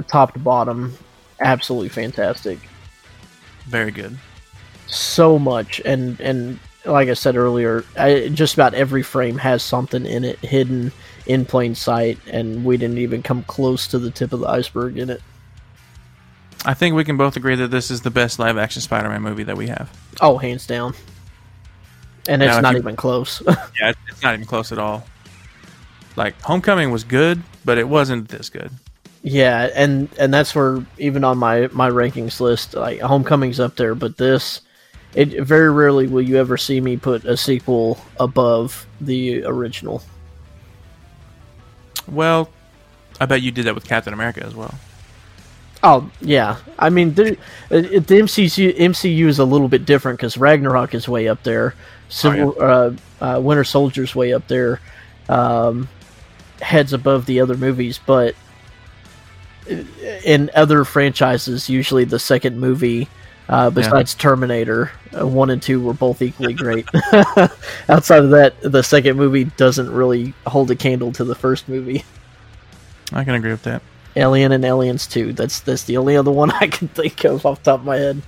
Speaker 2: top to bottom, absolutely fantastic.
Speaker 1: Very good.
Speaker 2: So much, and and like I said earlier, I, just about every frame has something in it hidden in plain sight, and we didn't even come close to the tip of the iceberg in it.
Speaker 1: I think we can both agree that this is the best live action Spider-Man movie that we have.
Speaker 2: Oh, hands down. And it's
Speaker 1: Now,
Speaker 2: not
Speaker 1: you-
Speaker 2: even close.
Speaker 1: Yeah, it's- it's not even close at all. Like Homecoming was good, but it wasn't this good.
Speaker 2: Yeah, and and that's where even on my my rankings list, like Homecoming's up there, but this, it very rarely will you ever see me put a sequel above the original.
Speaker 1: Well, I bet you did that with Captain America as well.
Speaker 2: Oh yeah, I mean it, the MCU MCU is a little bit different because Ragnarok is way up there, Civil uh, uh, Winter Soldier's way up there, um, heads above the other movies, but in other franchises, usually the second movie, uh, besides Terminator, uh, one and two were both equally great. Outside of that, the second movie doesn't really hold a candle to the first movie.
Speaker 1: I can agree with that.
Speaker 2: Alien and Aliens 2. That's that's the only other one I can think of off the top of my head.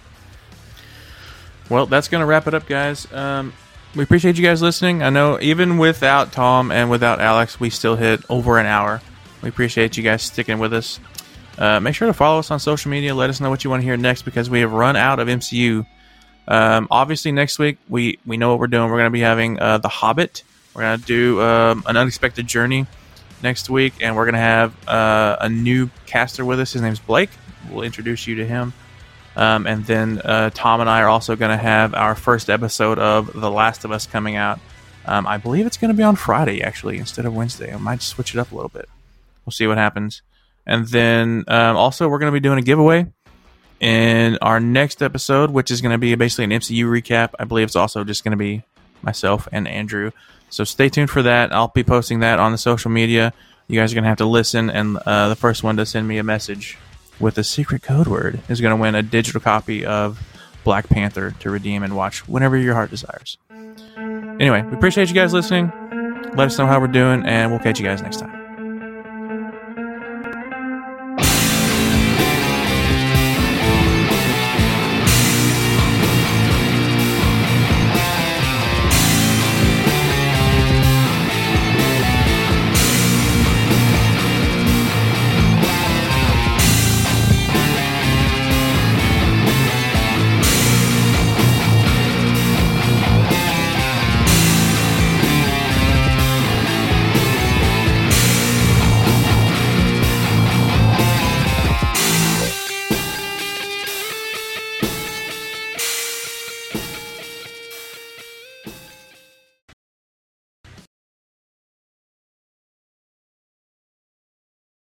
Speaker 1: Well, that's going to wrap it up, guys. Um, we appreciate you guys listening. I know even without Tom and without Alex, we still hit over an hour. We appreciate you guys sticking with us. Uh, make sure to follow us on social media. Let us know what you want to hear next because we have run out of MCU. Um, obviously, next week we we know what we're doing. We're going to be having uh, The Hobbit. We're going to do um, an unexpected journey next week, and we're going to have uh, a new caster with us. His name's Blake. We'll introduce you to him. Um, and then uh, Tom and I are also going to have our first episode of The Last of Us coming out. Um, I believe it's going to be on Friday, actually, instead of Wednesday. I might switch it up a little bit. We'll see what happens. And then um, also, we're going to be doing a giveaway. in our next episode, which is going to be basically an MCU recap. I believe it's also just going to be myself and Andrew. So stay tuned for that. I'll be posting that on the social media. You guys are going to have to listen, and uh, the first one to send me a message with a secret code word is going to win a digital copy of Black Panther to redeem and watch whenever your heart desires. Anyway, we appreciate you guys listening. Let us know how we're doing, and we'll catch you guys next time.